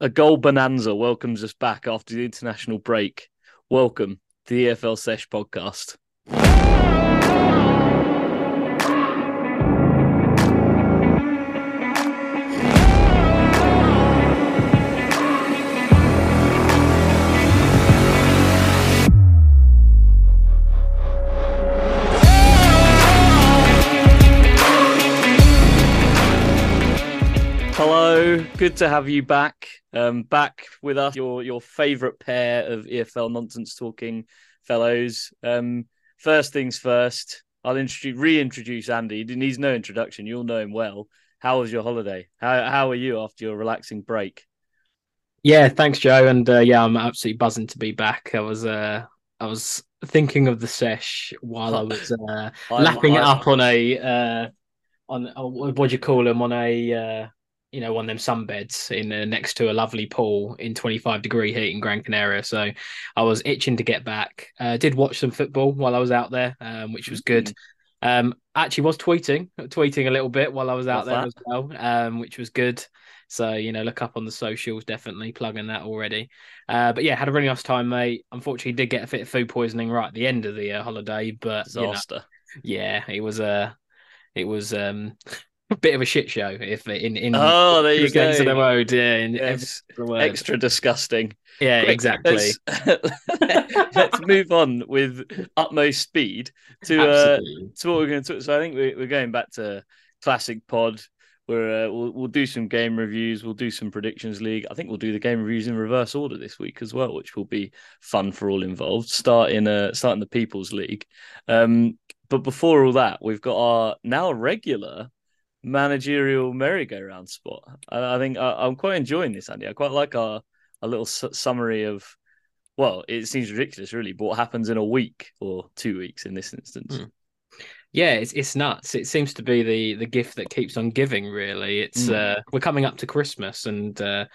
A goal bonanza welcomes us back after the international break. Welcome to the EFL Sesh podcast. Good to have you back. Um, back with us, your your favourite pair of EFL nonsense talking fellows. Um, first things first, I'll introduce reintroduce Andy. He needs no introduction. You'll know him well. How was your holiday? How how are you after your relaxing break? Yeah, thanks, Joe. And uh, yeah, I'm absolutely buzzing to be back. I was uh, I was thinking of the sesh while I was uh, lapping it up on a uh, on uh, what do you call them on a uh, you know, one of them sunbeds in uh, next to a lovely pool in 25 degree heat in Gran Canaria. So I was itching to get back. Uh, did watch some football while I was out there, um, which was good. Mm. Um, actually was tweeting, tweeting a little bit while I was out What's there that? as well, um, which was good. So you know, look up on the socials, definitely plugging that already. Uh, but yeah, had a really nice time, mate. Unfortunately, did get a bit of food poisoning right at the end of the uh, holiday, but disaster. You know, yeah, it was a, uh, it was um bit of a shit show if in in oh there you go to the road yeah yes. extra disgusting. Yeah Quick, exactly. let's, let's, move on with utmost speed to uh to what we're going to talk so i think we're, we're going back to classic pod. Where uh, we'll, we'll do some game reviews we'll do some predictions league. I think we'll do the game reviews in reverse order this week as well which will be fun for all involved starting uh starting the people's league. Um but before all that we've got our now regular managerial merry-go-round spot. I, I think I, am quite enjoying this, Andy. I quite like our a little su- summary of. Well, it seems ridiculous, really, but what happens in a week or two weeks in this instance? Mm. Yeah, it's it's nuts. It seems to be the the gift that keeps on giving. Really, it's mm. uh, we're coming up to Christmas, and uh,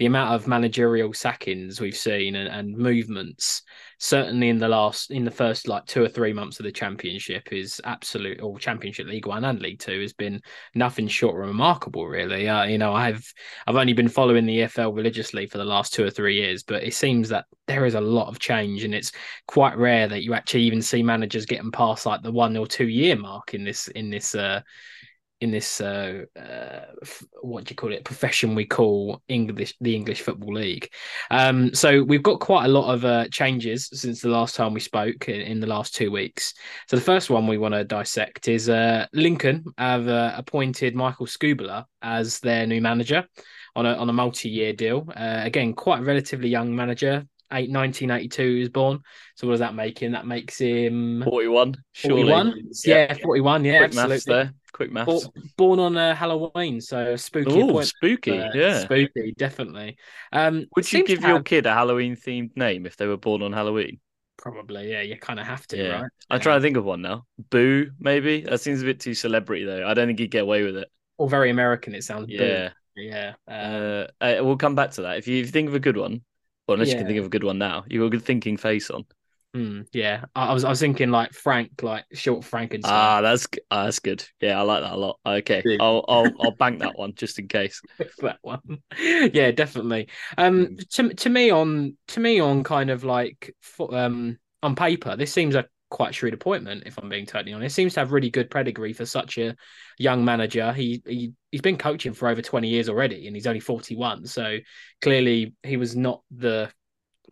the amount of managerial sackings we've seen and, and, movements, certainly in the last in the first like two or three months of the championship, is absolute or championship League One and League Two has been nothing short of remarkable. Really, uh, you know, I've I've only been following the EFL religiously for the last two or three years, but it seems that there is a lot of change, and it's quite rare that you actually even see managers getting past like the one or two year mark in this in this. Uh, in this uh, uh, what do you call it profession we call English the English Football League. Um, so we've got quite a lot of uh, changes since the last time we spoke in, in, the last two weeks. So the first one we want to dissect is uh, Lincoln have uh, appointed Michael Skubala as their new manager on a on a multi year deal. Uh, again, quite a relatively young manager. 1982 is born. So what does that make him? That makes him 41. Surely. 41? Yeah, yeah 41. Yeah, Quick absolutely. there. Quick maths. Born, on uh, Halloween, so spooky. Oh, spooky! Uh, yeah, spooky, definitely. Um, Would you give your have... kid a Halloween themed name if they were born on Halloween? Probably, yeah. You kind of have to, yeah. right? I'm trying to think of one now. Boo, maybe. That seems a bit too celebrity, though. I don't think he'd get away with it. Or very American. It sounds. Yeah, boo. yeah. Um... Uh, we'll come back to that. If you, if you think of a good one, well, unless yeah. you can think of a good one now, you got a good thinking face on. Mm, yeah, I, was I was thinking like Frank, like short Frankenstein. Ah, that's ah, that's good. Yeah, I like that a lot. Okay, I'll I'll I'll bank that one just in case. that one, yeah, definitely. Um, hmm. to to me on to me on kind of like um on paper, this seems a quite shrewd appointment. If I'm being totally honest, seems to have really good pedigree for such a young manager. He he he's been coaching for over 20 years already, and he's only 41. So clearly, he was not the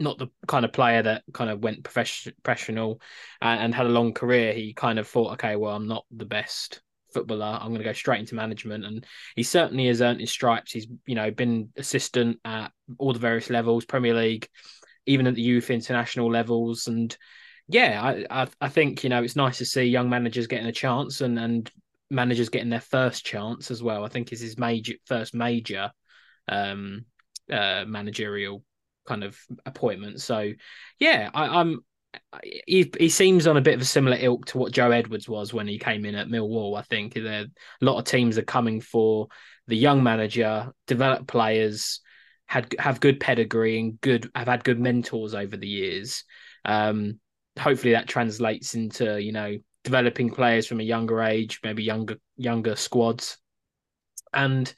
not the kind of player that kind of went professional and, and, had a long career. He kind of thought, okay, well, I'm not the best footballer. I'm going to go straight into management, and he certainly has earned his stripes. He's you know been assistant at all the various levels, Premier League, even at the youth international levels, and yeah, I, I, I think you know it's nice to see young managers getting a chance and and managers getting their first chance as well. I think is his major first major um uh managerial kind of appointment. So, yeah, I, am He, he seems on a bit of a similar ilk to what Joe Edwards was when he came in at Millwall. I think there a lot of teams are coming for the young manager, develop players, had have good pedigree and good have had good mentors over the years. Um, hopefully that translates into you know developing players from a younger age, maybe younger younger squads, and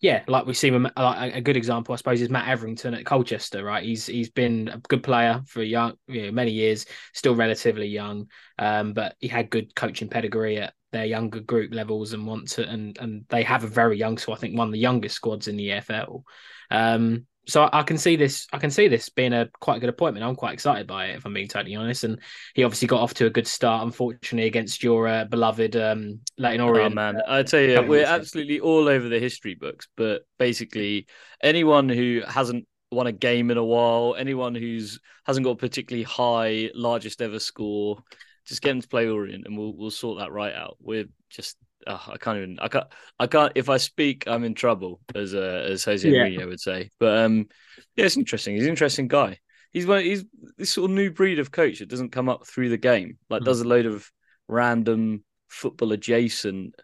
yeah, like we see like a good example, I suppose, is Matt Etherington at Colchester. Right, he's he's been a good player for young, you know, many years, still relatively young, um, but he had good coaching pedigree at their younger group levels and want to, and and they have a very young, so I think one of the youngest squads in the EFL. Um, so I can see this. I can see this being a quite good appointment. I'm quite excited by it, if I'm being totally honest. And he obviously got off to a good start, unfortunately, against your uh, beloved um, Leyton oh, Orient. Oh man, I tell you, we're absolutely all over the history books. But basically, anyone who hasn't won a game in a while, anyone who's hasn't got a particularly high largest ever score, just get them to play Orient, and we'll we'll sort that right out. We're just oh, I can't even. I can't. I can't. If I speak, I'm in trouble, as uh, as Jose yeah. Mourinho would say. But um, yeah, it's interesting. He's an interesting guy. He's one. He's this sort of new breed of coach that doesn't come up through the game. Like mm. does a load of random football adjacent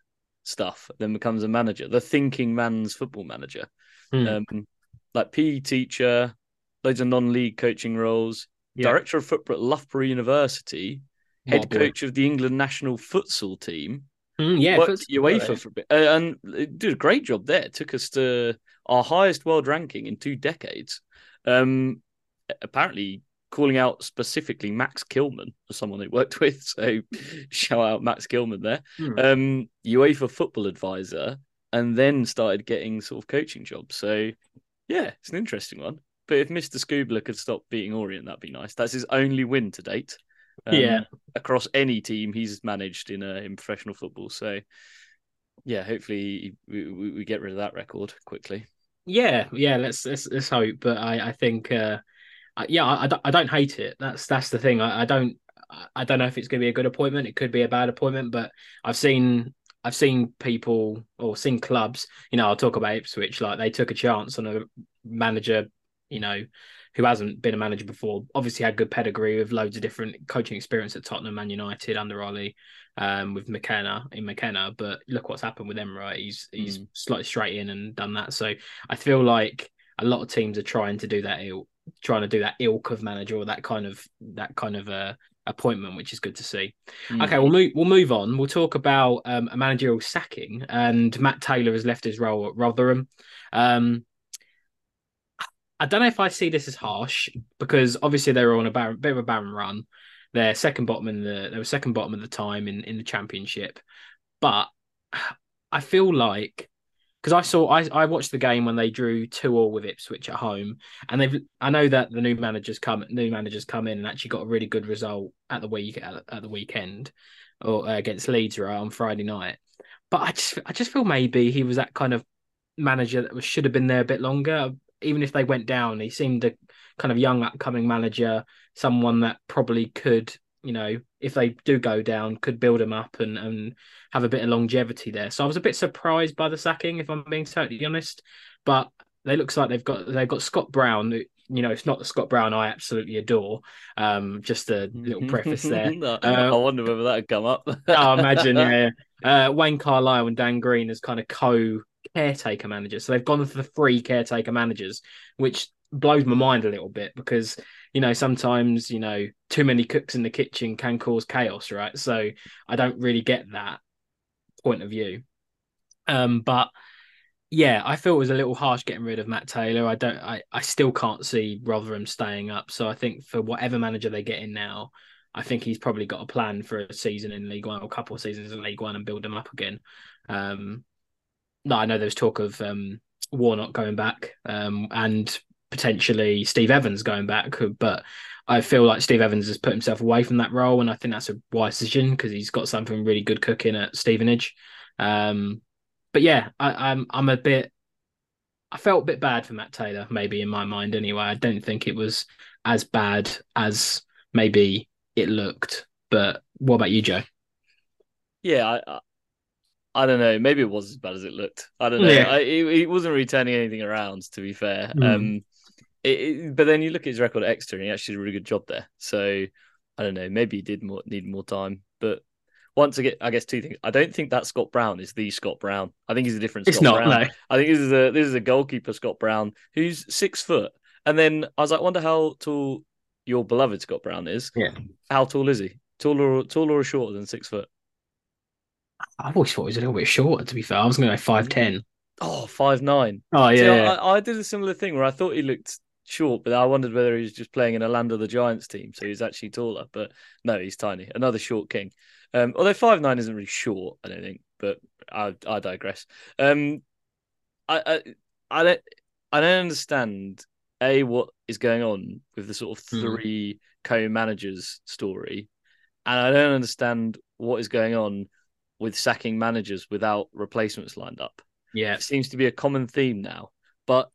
stuff, then becomes a manager. The thinking man's football manager. Mm. Um, like PE teacher, loads of non-league coaching roles. Yeah. Director of football at Loughborough University, head coach of the England national futsal team, Mm, yeah, worked UEFA for a bit, uh, and did a great job there. It took us to our highest world ranking in two decades. Um, apparently, calling out specifically Max Kilman as someone they worked with. So, shout out Max Kilman there. Mm. Um, UEFA football advisor, and then started getting sort of coaching jobs. So, yeah, it's an interesting one. But if Mr. Skubala could stop beating Orient, that'd be nice. That's his only win to date. Um, yeah, across any team he's managed in uh, in professional football. So yeah, hopefully we, we get rid of that record quickly. Yeah, yeah. Let's let's, let's hope. But I I think uh, yeah, I, I don't, I don't hate it. That's that's the thing. I, I don't I don't know if it's going to be a good appointment. It could be a bad appointment, but I've seen I've seen people or seen clubs. You know, I'll talk about Ipswich. Like they took a chance on a manager. You know, who hasn't been a manager before, obviously had good pedigree with loads of different coaching experience at Tottenham and United under Ollie, um, with McKenna in McKenna. But look what's happened with him, right? He's he's mm. slightly straight in and done that. So I feel like a lot of teams are trying to do that ilk, trying to do that ilk of manager or that kind of that kind of uh, appointment, which is good to see. Mm. Okay, we'll move we'll move on. We'll talk about um, a managerial sacking, and Matt Taylor has left his role at Rotherham. Um, I don't know if I see this as harsh because obviously they were on a bit of a barren run. They're second bottom in the they were second bottom at the time in, in the championship, but I feel like because I saw I, I watched the game when they drew two all with Ipswich at home, and they've I know that the new managers come new managers come in and actually got a really good result at the week at, at the weekend or uh, against Leeds right on Friday night. But I just I just feel maybe he was that kind of manager that should have been there a bit longer even if they went down, he seemed a kind of young upcoming manager, someone that probably could, you know, if they do go down, could build them up and and have a bit of longevity there. So I was a bit surprised by the sacking, if I'm being totally honest. But they looks like they've got they've got Scott Brown. You know, it's not the Scott Brown I absolutely adore. Um, just a little preface there. no, uh, I wonder whether that would come up. I imagine, yeah. Uh, Wayne Carlisle and Dan Green as kind of co caretaker managers. So they've gone for the three caretaker managers, which blows my mind a little bit because you know sometimes you know too many cooks in the kitchen can cause chaos, right? So I don't really get that point of view. Um, but yeah, I feel it was a little harsh getting rid of Matt Taylor. I don't, I, I still can't see Rotherham staying up. So I think for whatever manager they get in now, I think he's probably got a plan for a season in League One or a couple of seasons in League One and build them up again. Um, no, I know there's talk of um, Warnock going back um, and potentially Steve Evans going back, but I feel like Steve Evans has put himself away from that role, and I think that's a wise decision because he's got something really good cooking at Stevenage. Um, but yeah, I, I'm I'm a bit. I felt a bit bad for Matt Taylor, maybe in my mind anyway. I don't think it was as bad as maybe it looked. But what about you, Joe? Yeah, I, I don't know. Maybe it was as bad as it looked. I don't know. Yeah. I, he, he, wasn't really turning anything around, to be fair. Mm. Um, it, it, but then you look at his record at Exeter, and he actually did a really good job there. So I don't know. Maybe he did more, need more time. But once again, I guess two things. I don't think that Scott Brown is the Scott Brown. I think he's a different. It's Scott not. Brown. No. I think this is a this is a goalkeeper Scott Brown who's six foot. And then I was like, wonder how tall your beloved Scott Brown is. Yeah. How tall is he? Taller, taller or shorter than six foot? I always thought he was a little bit shorter. To be fair, I was going to go five ten. Oh, five nine. Oh yeah, See, yeah. I, I did a similar thing where I thought he looked short, but I wondered whether he was just playing in a Land of the Giants team, so he's actually taller. But no, he's tiny. Another short king. Um, although five nine isn't really short, I don't think. But I I digress. Um, I I, I don't I don't understand a what is going on with the sort of Hmm. three co-managers story, and I don't understand what is going on with sacking managers without replacements lined up. yeah. It seems to be a common theme now. But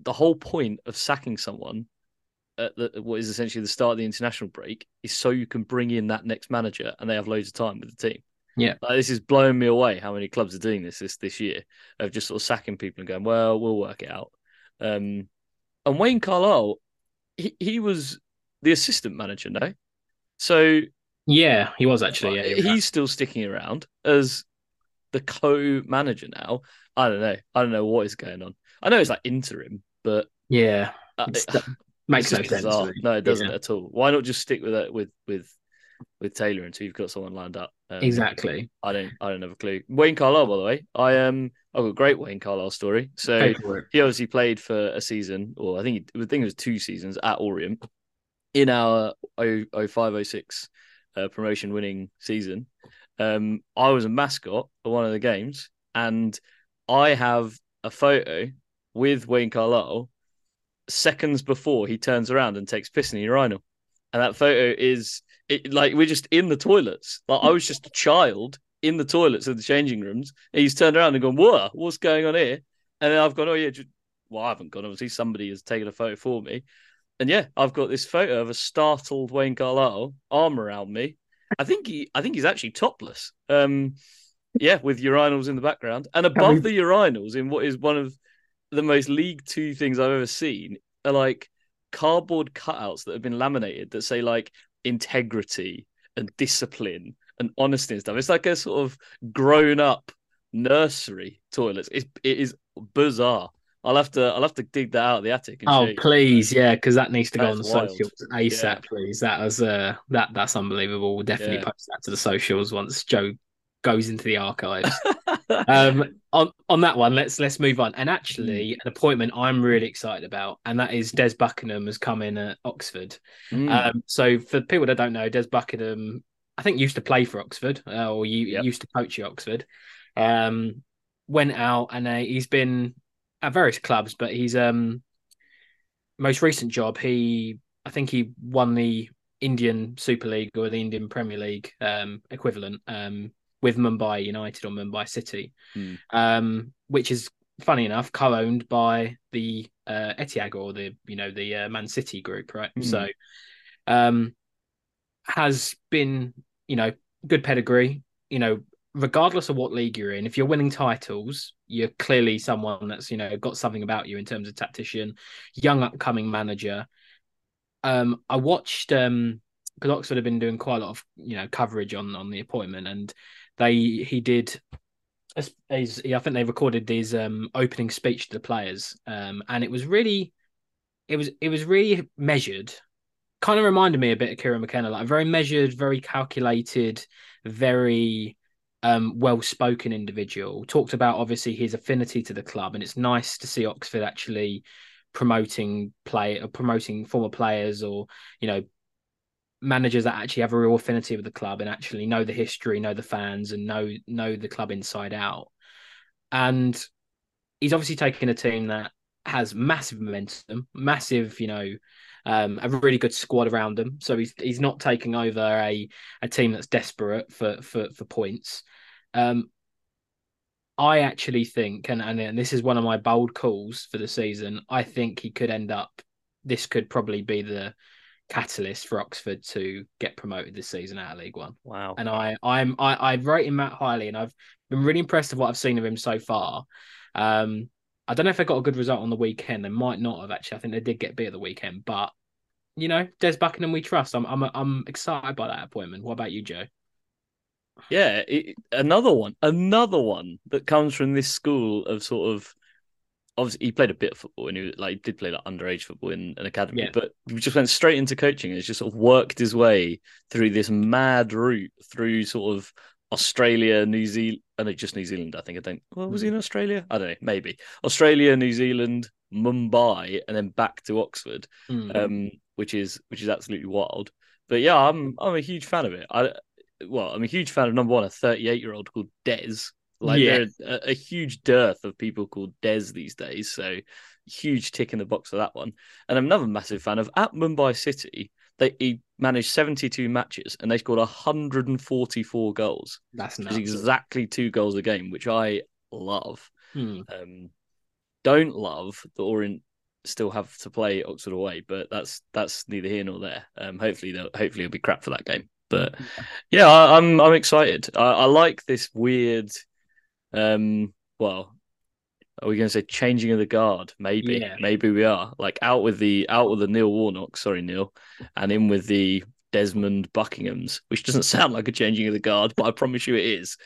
the whole point of sacking someone at the, what is essentially the start of the international break is so you can bring in that next manager and they have loads of time with the team. Yeah. Like, this is blowing me away how many clubs are doing this this, this year of just sort of sacking people and going, well, we'll work it out. Um, and Wayne Carlisle, he, he was the assistant manager, no? So Yeah, he was actually. Yeah, he's still sticking around as the co-manager now. I don't know. I don't know what is going on. I know it's like interim, but yeah. uh, it- Makes no sense. bizarre. to me. No, it doesn't Yeah. at all. Why not just stick with it with with with Taylor until you've got someone lined up? Um, Exactly. I don't. I don't have a clue. Wayne Carlisle, by the way, I um, I've got a great Wayne Carlisle story. So Go for it. he obviously played for a season, or I think he, I think it was two seasons at Orient in our 0506 uh, promotion winning season. Um, I was a mascot for one of the games, and I have a photo with Wayne Carlisle seconds before he turns around and takes piss in the urinal. And that photo is it, like we're just in the toilets. Like I was just a child in the toilets of the changing rooms. He's turned around and gone, "Whoa, what's going on here?" And then I've gone, "Oh yeah, just, well I haven't gone. Obviously, somebody has taken a photo for me." And yeah, I've got this photo of a startled Wayne Carlisle, arm around me. I think he, I think he's actually topless. Um, yeah, with urinals in the background, and above we- the urinals, in what is one of the most League Two things I've ever seen, are like cardboard cutouts that have been laminated that say like integrity and discipline and honesty and stuff. It's like a sort of grown up nursery toilets. It's, it is bizarre. I'll have to I'll have to dig that out of the attic. And Oh please, yeah, because that needs to go on the wild. socials ASAP, Yeah. please. That was uh that that's unbelievable. We'll definitely Yeah. post that to the socials once Joe goes into the archives. um on on that one, let's let's move on. And actually, Mm. an appointment I'm really excited about, and that is Des Buckingham has come in at Oxford. Mm. Um, so for people that don't know, Des Buckingham, I think used to play for Oxford, uh, or you Yep. used to coach at Oxford. Um, went out and uh, he's been at various clubs, but he's um most recent job he I think he won the Indian Super League or the Indian Premier League um equivalent um with Mumbai United or Mumbai City, Hmm. um which is funny enough co-owned by the uh, Etihad or the you know the uh, Man City group, right? Hmm. So um has been you know good pedigree, you know regardless of what league you're in, if you're winning titles, you're clearly someone that's you know got something about you in terms of tactician, young upcoming manager. Um, I watched um because Oxford have been doing quite a lot of you know coverage on on the appointment, and they he did. as- I think they recorded his um opening speech to the players, um, and it was really, it was it was really measured. Kind of reminded me a bit of Kieran McKenna, like very measured, very calculated, very um, well spoken individual. Talked about obviously his affinity to the club, and it's nice to see Oxford actually promoting play or promoting former players or you know managers that actually have a real affinity with the club and actually know the history, know the fans, and know know the club inside out. And he's obviously taken a team that has massive momentum, massive, you know, um, a really good squad around them. So he's he's not taking over a a team that's desperate for for for points. Um, I actually think, and, and this is one of my bold calls for the season. I think he could end up. This could probably be the catalyst for Oxford to get promoted this season out of League One. wow. And I I'm I, I rate him Matt highly, and I've been really impressed with what I've seen of him so far. Um, I don't know if they got a good result on the weekend. They might not have actually. I think they did get beat at the weekend, but you know, Des Buckingham we trust. I'm I'm I'm excited by that appointment. What about you, Joe? Yeah, it, another one, another one that comes from this school of sort of. Obviously, he played a bit of football, and he like he did play like underage football in an academy, Yeah. but he just went straight into coaching and just sort of worked his way through this mad route through sort of Australia, New Zealand. and no, just New Zealand. I think I don't. Well, was he in Australia? I don't know. Maybe Australia, New Zealand, Mumbai, and then back to Oxford, Mm. um, which is which is absolutely wild. But yeah, I'm I'm a huge fan of it. I well, I'm a huge fan of number one, a 38 year old called Des. Like Yeah. there a, a huge dearth of people called Des these days, so huge tick in the box for that one. And I'm another massive fan of at Mumbai City. They he managed 72 matches and they scored 144 goals, That's which nuts. is exactly two goals a game, which I love. Hmm. Um, don't love the Orient still have to play Oxford away, but that's that's neither here nor there. Um, hopefully they'll hopefully it'll be crap for that game. But yeah, I, I'm I'm excited. I, I like this weird. Um, well, are we going to say changing of the guard? Maybe, Yeah. maybe we are. Like out with the out with the Neil Warnock, sorry Neil, and in with the Desmond Buckinghams, which doesn't sound like a changing of the guard, but I promise you it is.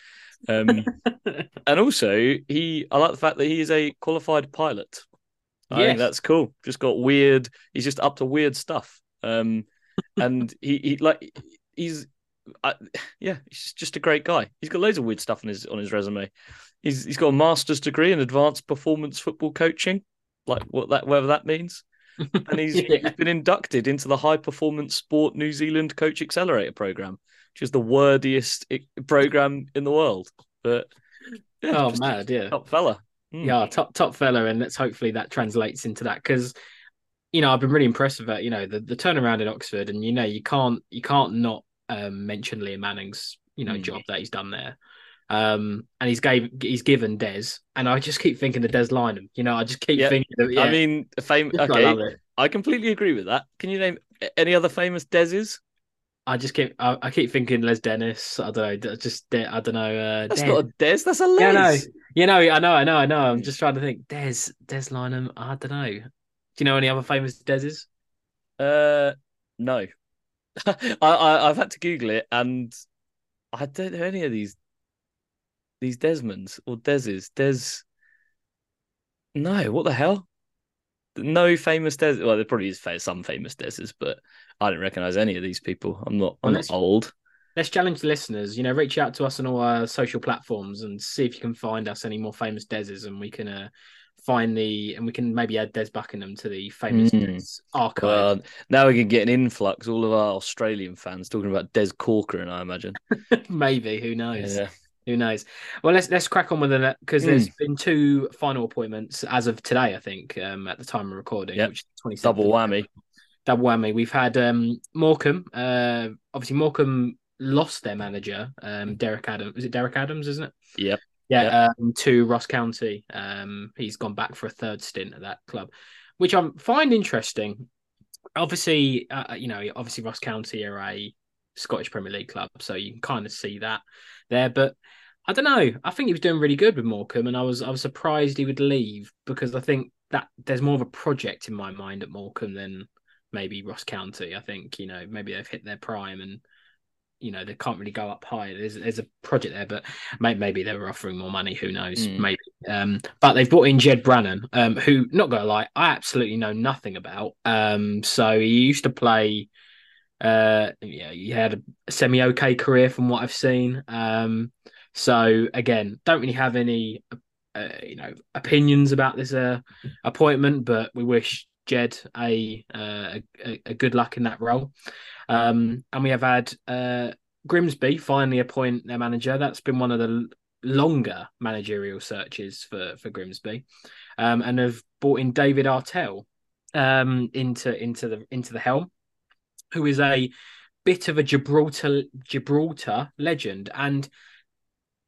Um, and also he, I like the fact that he is a qualified pilot. I think that's cool. Just got weird. He's just up to weird stuff. Um, and he, he like he's, I, yeah, he's just a great guy. He's got loads of weird stuff on his on his resume. He's he's got a master's degree in advanced performance football coaching, like what that whatever that means. And he's, Yeah. he's been inducted into the High Performance Sport New Zealand Coach Accelerator program, which is the wordiest program in the world. But yeah, oh, mad, yeah. top fella. Mm. Yeah, top top fella, and let's hopefully that translates into that because you know I've been really impressed with it. You know the the turnaround at Oxford, and you know you can't you can't not um, mention Liam Manning's you know Mm. job that he's done there. Um, and he's gave he's given Des, and I just keep thinking the Des Lynam. You know, I just keep Yeah. thinking. Of, yeah, I mean, fame. just I Okay. I completely agree with that. Can you name any other famous Deses? I just keep I, I keep thinking Les Dennis. I don't know, just I don't know. Uh, That's Des. not a Des. That's a Les. Yeah, know. You know, I know, I know, I know. I'm just trying to think. Des, Des Lynam. I don't know. Do you know any other famous Deses? Uh, no. I, I I've had to Google it, and I don't know any of these these Desmonds or Deses. Des. No, what the hell? No famous Des. Well, there probably is some famous Deses, but I don't recognize any of these people. I'm not. I'm Well, not old. let's challenge the listeners. You know, reach out to us on all our social platforms and see if you can find us any more famous Deses, and we can uh, find the and we can maybe add Des Buckingham to the famous Mm. Des archive. Well, now we can get an influx. All of our Australian fans talking about Des Corcoran. I imagine. maybe who knows? Yeah. Who knows? Well, let's let's crack on with it because there's been two final appointments as of today. I think um, at the time of recording, Yep. which is 27th Double whammy. double whammy. We've had um, Morecambe. Uh, obviously, Morecambe lost their manager, um, Derek Adams. Is it Derek Adams? Isn't it? Yep. Yeah, um, to Ross County. Um, he's gone back for a third stint at that club, which I find interesting. Obviously, uh, you know, obviously Ross County are a Scottish Premier League club, so you can kind of see that there. But I don't know. I think he was doing really good with Morecambe, and I was I was surprised he would leave because I think that there's more of a project in my mind at Morecambe than maybe Ross County. I think you know maybe they've hit their prime and you know they can't really go up high. There's there's a project there, but maybe, maybe they were offering more money. Who knows? Mm. Maybe. Um, but they've brought in Ged Brannan, um, who not gonna lie, I absolutely know nothing about. Um, so he used to play. Uh, yeah, he had a semi okay career from what I've seen. Um, so again, don't really have any, uh, you know, opinions about this uh, appointment, but we wish Ged a, uh, a a good luck in that role. Um, and we have had uh, Grimsby finally appoint their manager. That's been one of the longer managerial searches for for Grimsby, um, and have brought in David Artell um, into into the into the helm, who is a bit of a Gibraltar Gibraltar legend and.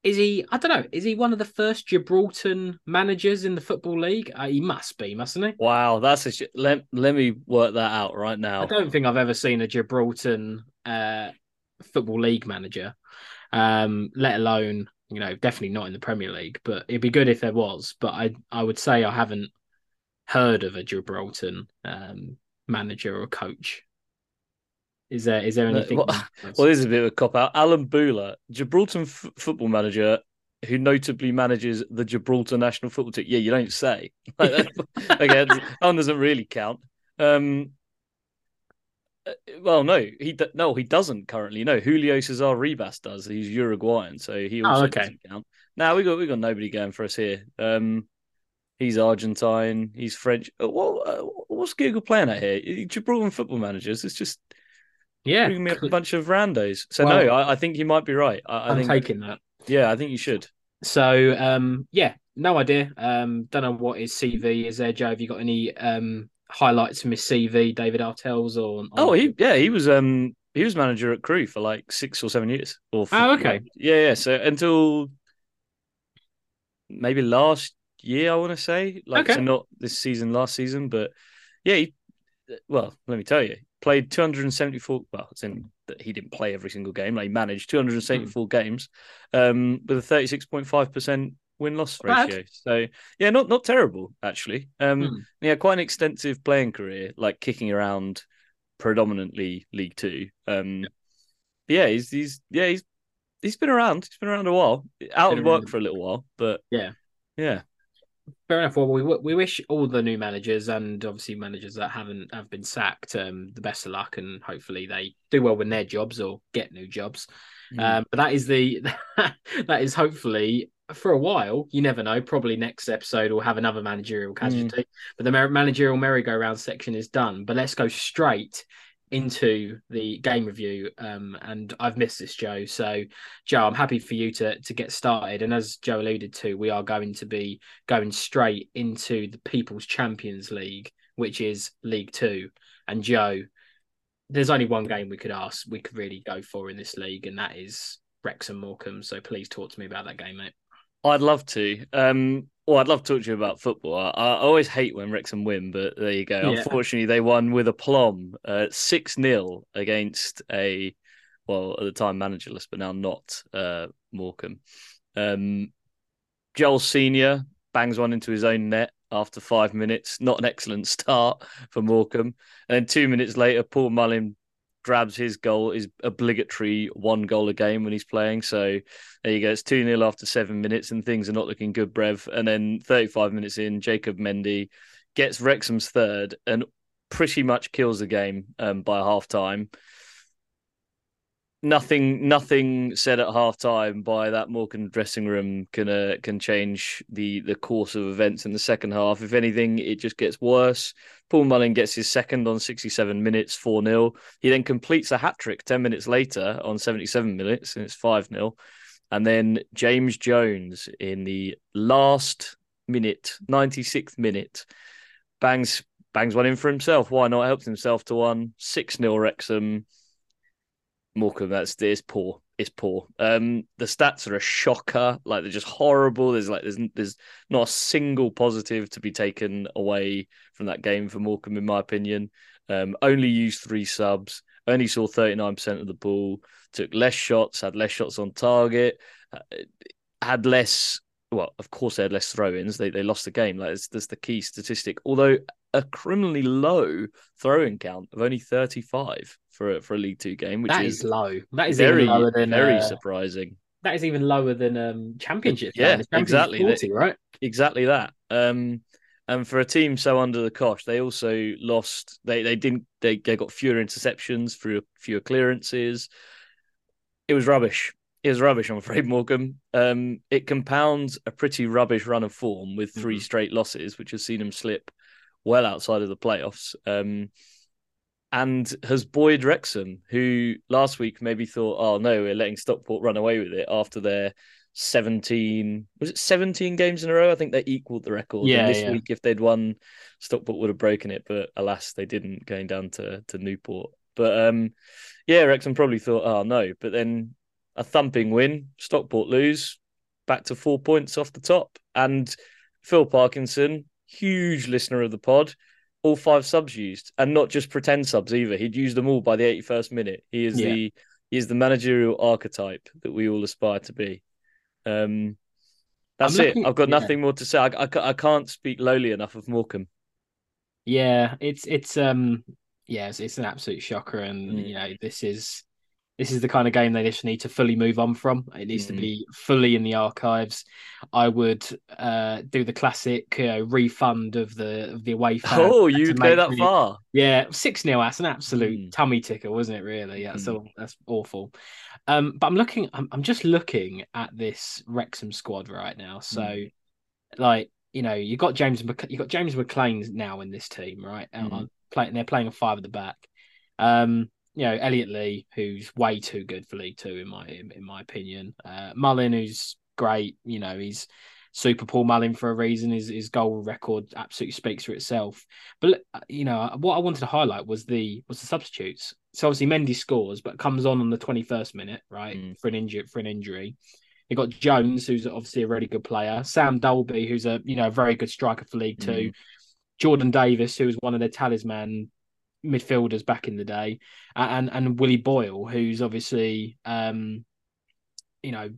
Is he? I don't know. Is he one of the first Gibraltar managers in the football league? Uh, he must be, mustn't he? Wow, that's a sh- let let me work that out right now. I don't think I've ever seen a Gibraltar uh, football league manager, um, let alone you know definitely not in the Premier League. But it'd be good if there was. But I I would say I haven't heard of a Gibraltar um, manager or coach. Is there is there anything? well- Well, this is a bit of a cop out. Allen Bula, Gibraltar f- football manager, who notably manages the Gibraltar national football team. Yeah, you don't say. Okay, that one doesn't really count. Um, Uh, well, no, he no, he doesn't currently. No, Julio Cesar Ribas does. He's Uruguayan, so he also oh, okay. doesn't count. Now we got we got nobody going for us here. Um, he's Argentine. He's French. Uh, what uh, what's Google playing at here? Gibraltar football managers. It's just yeah, bringing me up a bunch of randos. So well, no, I, I, think you might be right. I, am think, taking that. Yeah, I think you should. So um, yeah, no idea. Um, don't know what his CV is there, Joe. Have you got any um highlights from his CV, David Artell's or? Oh, he yeah, he was um he was manager at Crewe for like six or seven years. Or oh, okay. yeah, yeah. So until maybe last year, I want to say, like okay. so not this season, last season, but yeah, he, well, let me tell you, played 274. Well, it's in that he didn't play every single game. Like he managed 274 mm. games um, with a 36.5 percent win loss ratio. Bad. So yeah, not not terrible actually. Um, mm. yeah, quite an extensive playing career, like kicking around predominantly League Two. Um, yeah. yeah, he's he's yeah he's he's been around. He's been around a while, out of work for a little while, but yeah, yeah. Fair enough. Well, we we wish all the new managers and obviously managers that haven't have been sacked um, the best of luck, and hopefully they do well with their jobs or get new jobs. Mm. Um, but that is the that is hopefully for a while. You never know. Probably next episode we'll have another managerial casualty. Mm. But the managerial merry-go-round section is done. But let's go straight into the game review. Um, and I've missed this, Joe. So, Joe, I'm happy for you to to get started. And as Joe alluded to, we are going to be going straight into the People's Champions League, which is League Two. And Joe, there's only one game we could ask, we could really go for in this league, and that is Wrexham Morecambe. So please talk to me about that game, mate. I'd love to. Um, well, I'd love to talk to you about football. I, I always hate when Wrexham win, but there you go. Yeah. Unfortunately, they won with aplomb, uh, six uh, 0 against a well at the time managerless, but now not uh, Morecambe. Um, Joel Senior bangs one into his own net after five minutes. Not an excellent start for Morecambe. And then two minutes later, Paul Mullin grabs his goal, his obligatory one goal a game when he's playing. So there you go. It's 2 0 after seven minutes, and things are not looking good, Brev. And then 35 minutes in, Jacob Mendy gets Wrexham's third and pretty much kills the game um, by half time nothing nothing said at half time by that Morecambe dressing room can uh, can change the the course of events in the second half. If anything, it just gets worse. Paul Mullin gets his second on 67 minutes, 4 0. He then completes a hat trick 10 minutes later on 77 minutes, and it's 5 0. And then James Jones in the last minute, 96th minute, bangs bangs one in for himself. Why not? Helps himself to one. 6 0 Wrexham. Morecambe, that's it's poor. It's poor. Um, the stats are a shocker. Like they're just horrible. There's like there's there's not a single positive to be taken away from that game for Morecambe, in my opinion. Um, only used three subs. Only saw thirty nine percent of the ball. Took less shots. Had less shots on target. Uh, had less. Well, of course they had less throw-ins. They they lost the game. Like that's the key statistic. Although a criminally low throwing count of only 35 for a, for a League Two game, which that is, is low. That is very lower than very uh, surprising. That is even lower than um, Championship. Yeah, exactly. 40, right? Exactly that. Um, and for a team so under the cosh, they also lost. They they didn't. They, they got fewer interceptions, fewer fewer clearances. It was rubbish. It was rubbish. I'm afraid, Morgan. Um, it compounds a pretty rubbish run of form with 3 mm-hmm. straight losses, which has seen them slip well outside of the playoffs. Um, and has buoyed Wrexham, who last week maybe thought, oh no, we're letting Stockport run away with it after their 17 was it 17 games in a row? I think they equaled the record. Yeah. And this yeah. week, if they'd won, Stockport would have broken it, but alas, they didn't going down to, to Newport. But um, yeah, Wrexham probably thought, oh no, but then a thumping win, Stockport lose, back to four points off the top. And Phil Parkinson, huge listener of the pod. All five subs used, and not just pretend subs either. He'd used them all by the 81st minute. He is yeah. the he is the managerial archetype that we all aspire to be. Um, that's looking, it. I've got yeah. nothing more to say. I, I, I can't speak lowly enough of Morecambe. Yeah, it's it's um yeah, it's, it's an absolute shocker, and mm. you know this is this is the kind of game they just need to fully move on from. It needs mm. to be fully in the archives. I would uh, do the classic you know, refund of the of the away fan. Oh, you'd go that far? Yeah, six 0 That's an absolute mm. tummy ticker, wasn't it? Really? Yeah, mm. so that's awful. Um, but I'm looking. I'm, I'm, just looking at this Wrexham squad right now. So, mm. like you know, you got James. you got James McClean now in this team, right? Mm. playing. They're playing a five at the back. Um, you know Elliot Lee, who's way too good for League Two in my in, in my opinion. Uh, Mullin, who's great. You know, he's super Paul Mullin for a reason. His his goal record absolutely speaks for itself. But uh, you know what I wanted to highlight was the was the substitutes. So obviously Mendy scores, but comes on on the twenty first minute, right, mm. for an injury for an injury. You got Jones, who's obviously a really good player. Sam Dalby, who's a you know a very good striker for League Two. Mm. Jordan Davies, who was one of their talisman midfielders back in the day, and and Willie Boyle, who's obviously um, you know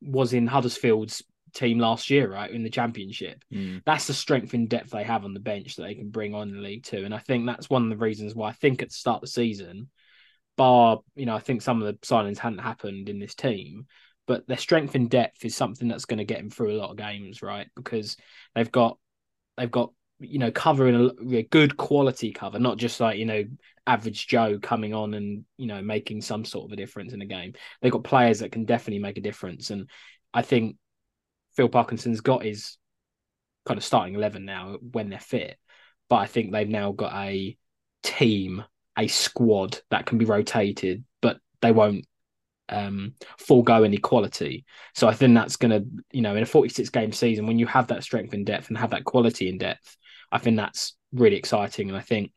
was in Huddersfield's team last year, right, in the championship. Mm. That's the strength and depth they have on the bench that they can bring on in League Two, and I think that's one of the reasons why I think at the start of the season, bar you know I think some of the signings hadn't happened in this team. But their strength and depth is something that's going to get them through a lot of games, right? Because they've got they've got you know, covering a, a, good quality cover, not just like, you know, average Joe coming on and, you know, making some sort of a difference in a game. They've got players that can definitely make a difference. And I think Phil Parkinson's got his kind of starting 11 now when they're fit. But I think they've now got a team, a squad that can be rotated, but they won't um, forego any quality. So I think that's going to, you know, in a 46 game season, when you have that strength in depth and have that quality in depth, I think that's really exciting. And I think,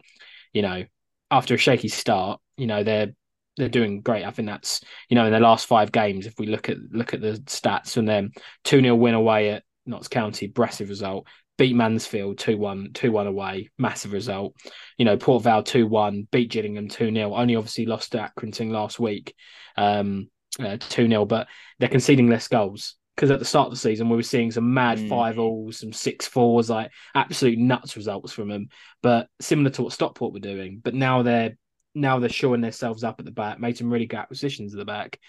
you know, after a shaky start, you know, they're they're doing great. I think that's you know in their last five games, if we look at look at the stats and then two 0 win away at Notts County, impressive result. Beat Mansfield 2 1, 2 1 away, massive result. You know, Port Vale 2 1, beat Gillingham 2 0. Only obviously lost to Accrington last week, um, uh, 2 0, but they're conceding less goals because at the start of the season we were seeing some mad mm. five alls, some six fours, like absolute nuts results from them. But similar to what Stockport were doing, but now they're now they're showing themselves up at the back, made some really good acquisitions at the back,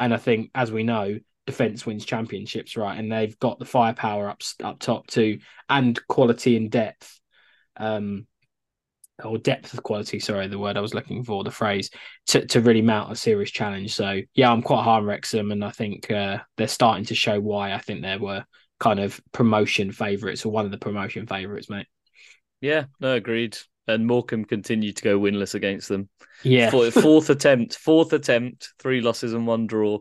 and I think as we know, defense wins championships, right? And they've got the firepower up up top too, and quality and depth. Um, or depth of quality, sorry, the word I was looking for, the phrase, to, to really mount a serious challenge. So yeah, I'm quite high on Wrexham, and I think uh, they're starting to show why I think they were kind of promotion favourites or one of the promotion favourites, mate. Yeah, no, agreed. And Morecambe continued to go winless against them. Yeah, fourth attempt, fourth attempt, three losses and one draw.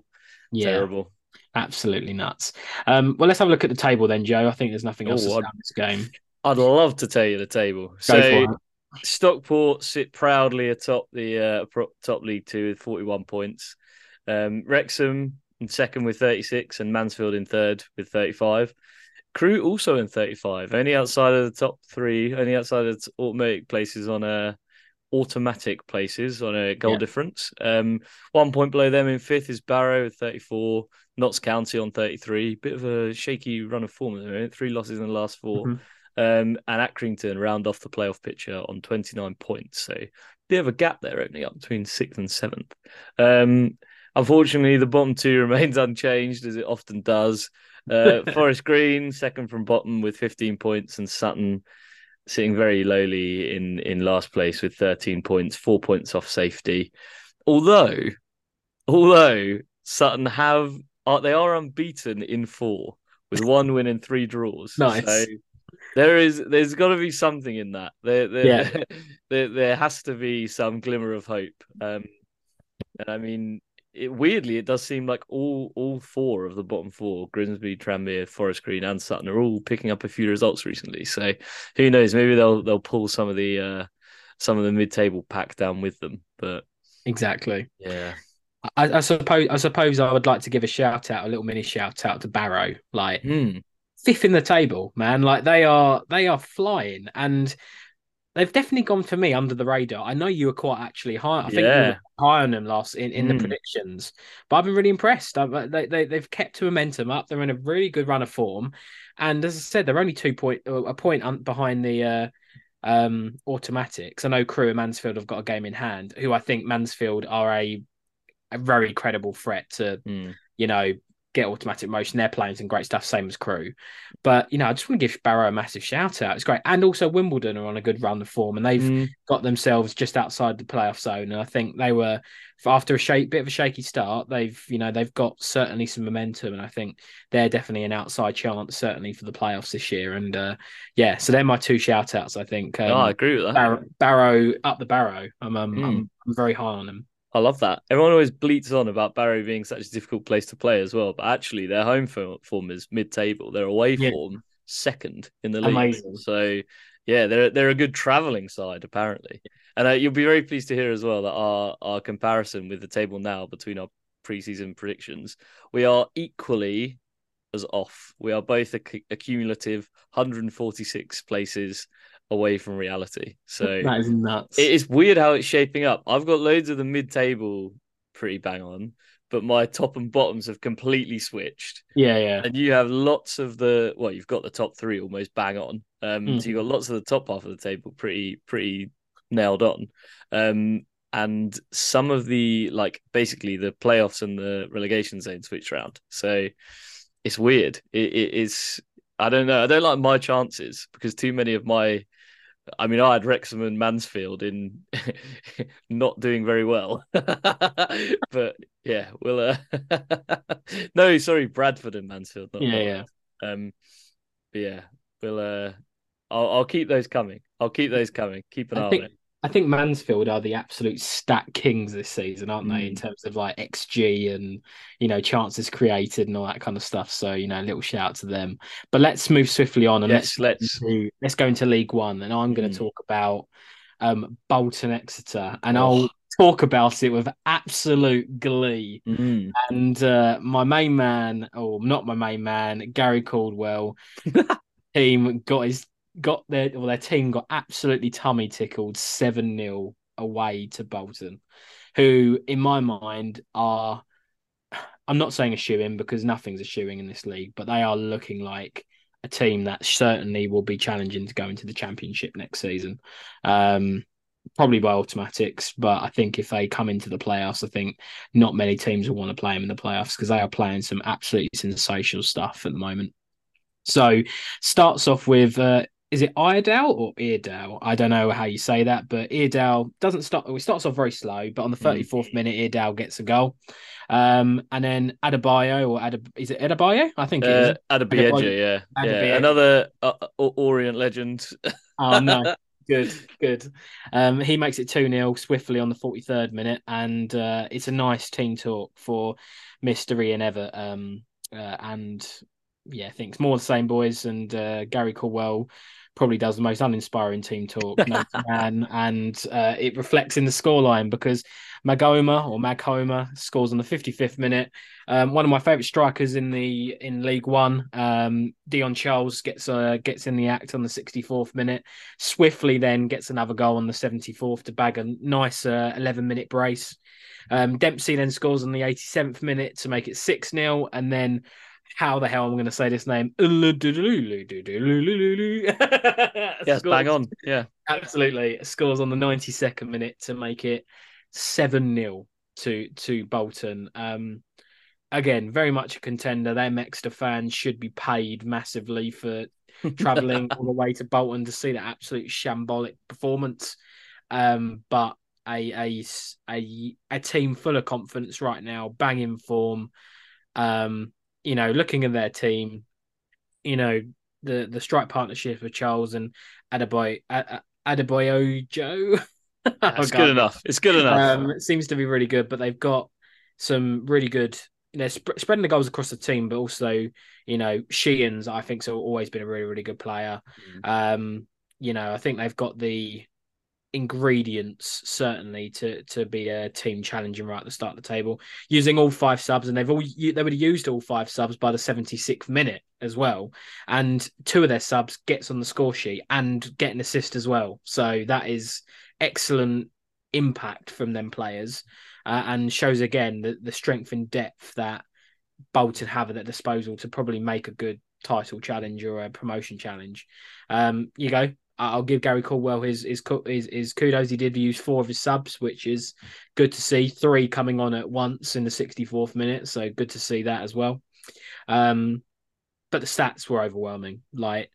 Yeah. Terrible. Absolutely nuts. Um, well, let's have a look at the table then, Joe. I think there's nothing else oh, to say this game. I'd love to tell you the table. Go so Stockport sit proudly atop the uh, top League Two with 41 points. Um, Wrexham in second with 36, and Mansfield in third with 35. Crewe also in 35, only outside of the top three, only outside of the automatic places on a automatic places on a goal yeah. difference. Um, one point below them in fifth is Barrow with 34, Notts County on 33. Bit of a shaky run of form, three losses in the last 4 mm-hmm. Um, and Accrington round off the playoff picture on 29 points. So bit of a gap there opening up between sixth and seventh. Um, unfortunately, the bottom two remains unchanged as it often does. Uh, Forest Green second from bottom with 15 points, and Sutton sitting very lowly in in last place with 13 points, four points off safety. Although, although Sutton have are they are unbeaten in four with one win and three draws. Nice. So there is there's got to be something in that. There there, yeah. there there has to be some glimmer of hope. Um, and I mean, it, weirdly, it does seem like all all four of the bottom four, Grimsby, Tranmere, Forest Green, and Sutton, are all picking up a few results recently. So who knows? Maybe they'll they'll pull some of the uh, some of the mid table pack down with them. But exactly, yeah. I, I, suppose I suppose I would like to give a shout out, a little mini shout out to Barrow. Like mm fifth in the table, man. Like they are they are flying and they've definitely gone for me under the radar. I know you were quite actually high. I think yeah. you were high on them last in, in mm. the hmm. predictions, but I've been really impressed. I've, uh, they, they they've kept momentum up. They're in a really good run of form, and as I said, they're only two point a point behind the. Uh, um automatics. I know Crewe and Mansfield have got a game in hand, who I think Mansfield are a a very credible threat to, mm. you know, get automatic motion. They're playing some great stuff, same as Crewe. But you know, I just want to give Barrow a massive shout out. It's great, and also Wimbledon are on a good run of form, and they've Mm. got themselves just outside the playoff zone. And I think they were after a shake, bit of a shaky start. They've you know they've got certainly some momentum, and I think they're definitely an outside chance, certainly for the playoffs this year. And uh, yeah, so they're my two shout outs. I think. Um, I agree with that. Barrow, Barrow up the Barrow. I'm um, Mm. I'm, I'm very high on them. I love that. Everyone always bleats on about Barrow being such a difficult place to play as well, but actually their home form, is mid-table. Their away Yeah. form second in the league. Amazing. So yeah, they're they're a good travelling side apparently, and uh, you'll be very pleased to hear as well that our our comparison with the table now between our preseason predictions, we are equally as off. We are both a, a cumulative 146 places away from reality. So That is nuts. it is weird how it's shaping up. I've got loads of the mid-table pretty bang on, but my top and bottoms have completely switched. yeah, yeah. And you have lots of the well, you've got the top three almost bang on. Um, Mm. so you've got lots of the top half of the table pretty pretty nailed on. Um, and some of the like basically the playoffs and the relegation zone switched around. So it's weird. It, it is. I don't know. I don't like my chances because too many of my. I mean, I had Wrexham and Mansfield in not doing very well, but yeah, we'll. Uh... no, sorry, Bradford and Mansfield. Not Yeah, yeah. Um, but yeah, we'll. Uh, I'll, I'll keep those coming. I'll keep those coming. Keep an eye I on it. I think Mansfield are the absolute stat kings this season, aren't they? In Mm. terms of like XG and you know chances created and all that kind of stuff. So you know, a little shout out to them. But let's move swiftly on and Yes, let's let's. into, let's go into League One, and I'm going Mm. to talk about um, Bolton Exeter, and Oh. I'll talk about it with absolute glee. Mm. And uh, my main man, or not my main man, Gary Caldwell, team got his got their well their team got absolutely tummy tickled seven 0 away to Bolton, who in my mind are. I'm not saying a shoe in because nothing's a shoe in this league, but they are looking like a team that certainly will be challenging to go into the championship next season. Um, probably by automatics, but I think if they come into the playoffs, I think not many teams will want to play them in the playoffs because they are playing some absolutely sensational stuff at the moment. So starts off with uh, is it Iredale or Eardale? I don't know how you say that, but Eardale doesn't start. It starts off very slow, but on the Mm. thirty fourth minute, Eardale gets a goal, um, and then Adebayo or Adeb- is it Adebayo? I think it is. Uh, Adeboyejo, yeah, yeah, another uh, uh, Orient legend. Oh no, good, good. Um, he makes it two 0 swiftly on the forty third minute, and uh, it's a nice team talk for Mister Ian Evatt. Um, uh, and yeah, I think it's more the same boys. And uh, Gary Caldwell probably does the most uninspiring team talk man, and uh, it reflects in the scoreline because Magoma or Maghoma scores on the 55th minute. Um, one of my favourite strikers in the in League One, um, Dion Charles gets uh, gets in the act on the 64th minute. Swiftly then gets another goal on the 74th to bag a nice uh, 11 minute brace. Um, Dempsey then scores on the 87th minute to make it 6 0. And then, how the hell am I going to say this name? yes, bang on. Yeah, Absolutely. Scores on the 92nd minute to make it 7 0 to, to Bolton. Um, again, very much a contender. Them Exeter fans should be paid massively for traveling all the way to Bolton to see that absolute shambolic performance. Um, but a, a a a team full of confidence right now, banging form. Um, you know, looking at their team, you know, the the strike partnership of Charles and Adebayo Adebayo Joe. it's good enough. It's good enough. Um, it seems to be really good, but they've got some really good. They're sp- spreading the goals across the team, but also, you know, Sheehan's I think's always been a really, really good player. Um, you know, I think they've got the ingredients certainly to to be a team challenging right at the start of the table, using all five subs, and they've all they would have used all five subs by the seventy sixth minute as well, and two of their subs gets on the score sheet and get an assist as well. So that is excellent impact from them players uh, and shows again the, the strength and depth that Bolton have at their disposal to probably make a good title challenge or a promotion challenge. Um, you go. I'll give Gary Caldwell his, his his his kudos. He did use four of his subs, which is good to see. Three coming on at once in the 64th minute, so good to see that as well. Um, but the stats were overwhelming. Like,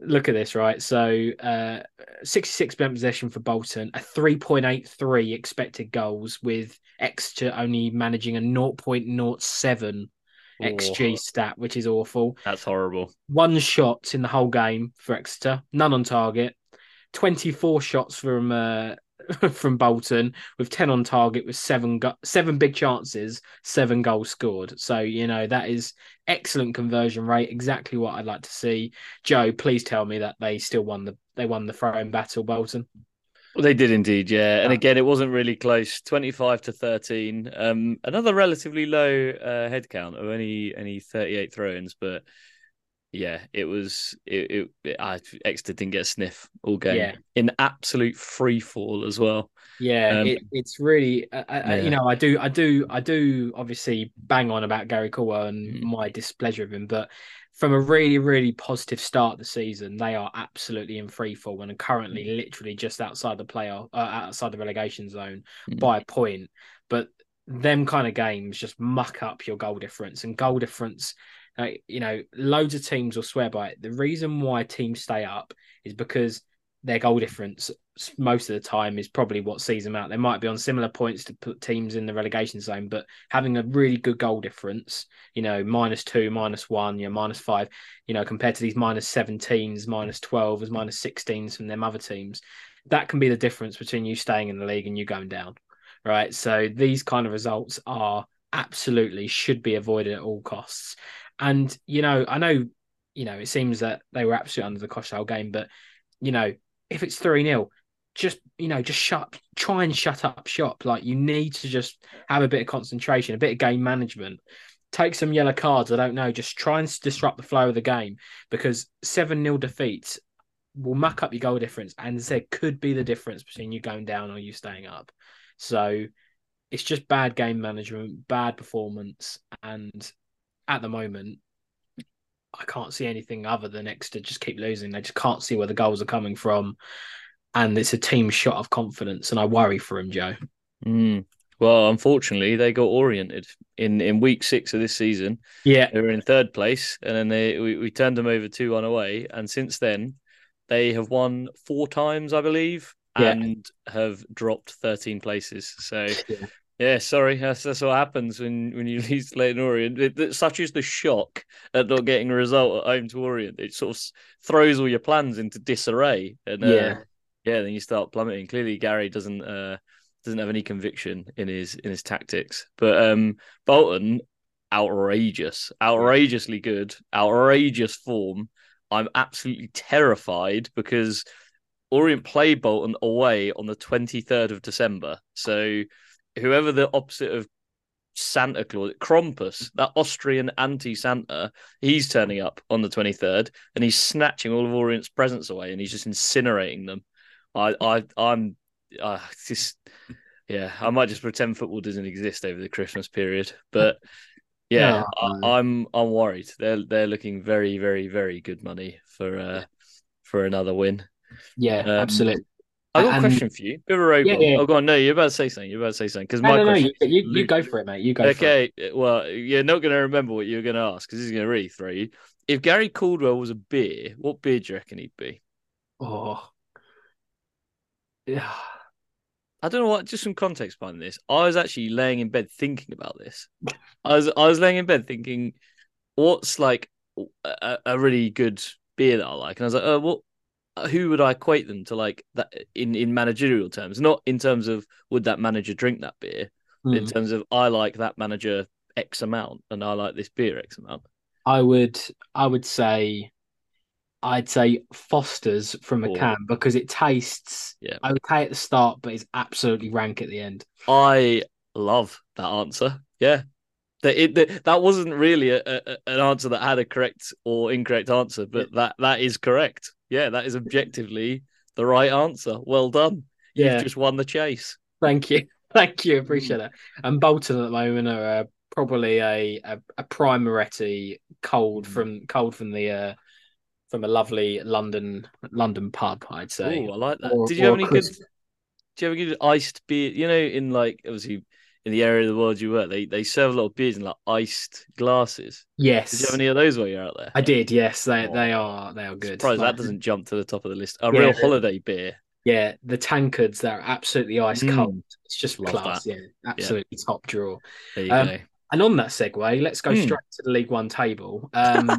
look at this, right? So, uh, 66 possession for Bolton, a 3.83 expected goals with Exeter only managing a 0.07 XG stat, which is awful. That's horrible. One shot in the whole game for Exeter, none on target. 24 shots from uh, from Bolton with 10 on target with seven go- seven big chances, seven goals scored. So, you know, that is excellent conversion rate, exactly what I'd like to see. Joe, please tell me that they still won the they won the throwing battle Bolton. Well, they did indeed, yeah. And again, it wasn't really close. Twenty-five to thirteen. Um, another relatively low uh, head count of only any thirty-eight throw-ins, but yeah, it was it. it, it I, Exeter didn't get a sniff all game yeah. in absolute free fall as well. Yeah, um, it, it's really uh, yeah. you know I do I do I do obviously bang on about Gary Caldwell and mm. my displeasure of him, but from a really, really positive start of the season, they are absolutely in free fall and are currently mm. literally just outside the playoff, uh, outside the relegation zone mm. by a point. But them kind of games just muck up your goal difference, and goal difference, uh, you know, loads of teams will swear by it. The reason why teams stay up is because their goal difference most of the time is probably what sees them out. They might be on similar points to put teams in the relegation zone, but having a really good goal difference, you know, minus two, minus one, you know, minus five, you know, compared to these minus 17s, minus 12s, minus 16s from them other teams, that can be the difference between you staying in the league and you going down. Right. So these kind of results are absolutely should be avoided at all costs. And, you know, I know, you know, it seems that they were absolutely under the cosh whole game, but, you know, if it's 3 0, just you know just shut try and shut up shop. Like you need to just have a bit of concentration a bit of game management. Take some yellow cards i don't know just try and disrupt the flow of the game because 7-0 defeats will muck up your goal difference and there could be the difference between you going down or you staying up. So it's just bad game management bad performance and at the moment I can't see anything other than Exeter just keep losing. They just can't see where the goals are coming from and it's a team shot of confidence, and I worry for him, Joe. Mm. Well, unfortunately, they got oriented in, in week six of this season. Yeah, they were in third place, and then they we, we turned them over two one away, and since then they have won four times, I believe, yeah. and have dropped thirteen places. So. Yeah. Yeah, sorry, that's, that's what happens when, when you lose to Leyton Orient. It, it, such is the shock at not getting a result at home to Orient. It sort of throws all your plans into disarray. And uh, yeah, yeah, then you start plummeting. Clearly, Gary doesn't uh, doesn't have any conviction in his in his tactics. But um, Bolton, outrageous, outrageously good, outrageous form. I'm absolutely terrified because Orient played Bolton away on the 23rd of December. So whoever the opposite of Santa Claus, Krampus, that Austrian anti Santa, he's turning up on the 23rd and he's snatching all of Orient's presents away and he's just incinerating them. I, I, I'm uh, just, yeah, I might just pretend football doesn't exist over the Christmas period, but yeah, no. I, am I'm, I'm worried. They're they're looking very, very, very good money for uh for another win. Yeah, um, absolutely. I got a question for you. Bit of a robot. Yeah, yeah. Oh, go on. No, you're about to say something. You're about to say something. Because no, my no, question. No, you, you, you, go for it, mate. You go. Okay. Well, you're not going to remember what you're going to ask because he's going to really throw you. If Gary Caldwell was a beer, what beer do you reckon he'd be? Oh, yeah. I don't know what. Just some context behind this. I was actually laying in bed thinking about this. I was I was laying in bed thinking, what's like a, a really good beer that I like, and I was like, oh, what? Who would I equate them to? Like that in in managerial terms, not in terms of would that manager drink that beer, mm. in terms of I like that manager X amount, and I like this beer X amount. I would I would say I'd say Foster's from a can because it tastes yeah. okay at the start, but it's absolutely rank at the end. I love that answer. Yeah, that it that, that wasn't really a, a, an answer that had a correct or incorrect answer, but yeah. that that is correct. Yeah, that is objectively the right answer. Well done. You've yeah. just won the chase. Thank you. Thank you. Appreciate mm. that. And Bolton at the moment are uh, probably a, a, a prime Moretti cold mm. from cold from the uh, from a lovely London London pub. I'd say. Oh, I like that. Or, Did you have any good? Do you have a good iced beer? You know, in like obviously in the area of the world you work, they they serve a lot of beers in like iced glasses. Yes. Did you have any of those while you're out there? I did. Yes, they oh, they are they are good. Surprised like, that doesn't jump to the top of the list. A yeah, real holiday beer. Yeah, the tankards that are absolutely ice mm. cold. It's just Love class. That. Yeah, absolutely yeah. top draw. There you um, go. And on that segue, let's go mm. straight to the League One table. Um,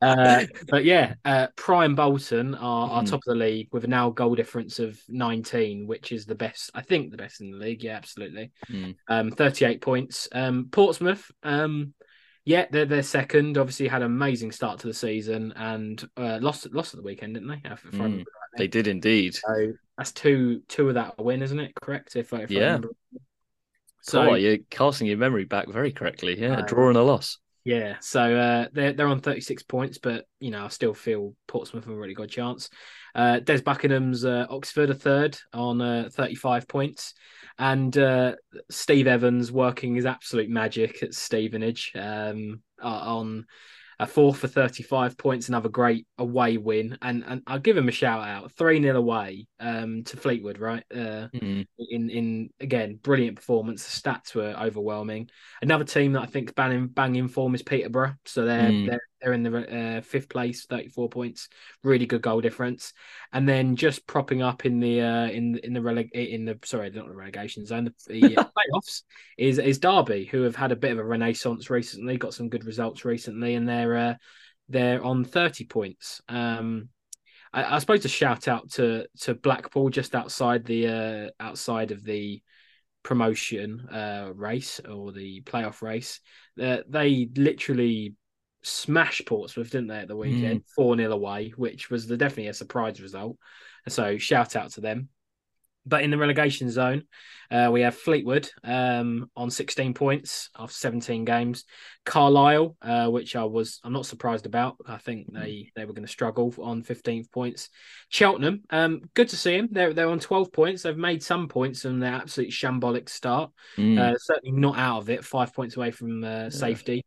uh, but yeah, uh, Prime Bolton are, are mm. top of the league with a now goal difference of 19, which is the best, I think, the best in the league. Yeah, absolutely. Mm. Um, 38 points. Um, Portsmouth, um, yeah, they're, they're second. Obviously, had an amazing start to the season and uh, lost lost at the weekend, didn't they? If, mm. They did indeed. So that's two two of that win, isn't it? Correct? If, if yeah. So oh, you're casting your memory back very correctly. Yeah, a draw and a loss. Yeah, so uh, they're they're on 36 points, but you know I still feel Portsmouth have a really good chance. Uh, Des Buckingham's uh, Oxford a third on uh, 35 points, and uh, Steve Evans working his absolute magic at Stevenage um, on a four for 35 points, another great away win. And and I'll give him a shout out 3 0 away um, to Fleetwood, right? Uh, mm-hmm. In in again, brilliant performance. The stats were overwhelming. Another team that I think banging, banging form is Peterborough. So they're, mm. they're they're in the uh, fifth place, 34 points, really good goal difference. And then just propping up in the uh, in in the releg- in the sorry, not the relegation zone, the, the playoffs is is Derby, who have had a bit of a renaissance recently, got some good results recently, and they're uh, they're on 30 points. Um, I, I suppose to shout out to to Blackpool just outside the uh, outside of the promotion uh, race or the playoff race. Uh, they literally smashed Portsmouth, didn't they, at the weekend? Mm. 4 mm. 0 away, which was the, definitely a surprise result. So shout out to them. But in the relegation zone, uh, we have Fleetwood um, on 16 points after 17 games. Carlisle, uh, which I was I'm not surprised about. I think mm. they they were going to struggle on 15 points. Cheltenham, um, good to see them. They're they're on 12 points. They've made some points from their absolute shambolic start. Mm. Uh, certainly not out of it. Five points away from uh, safety.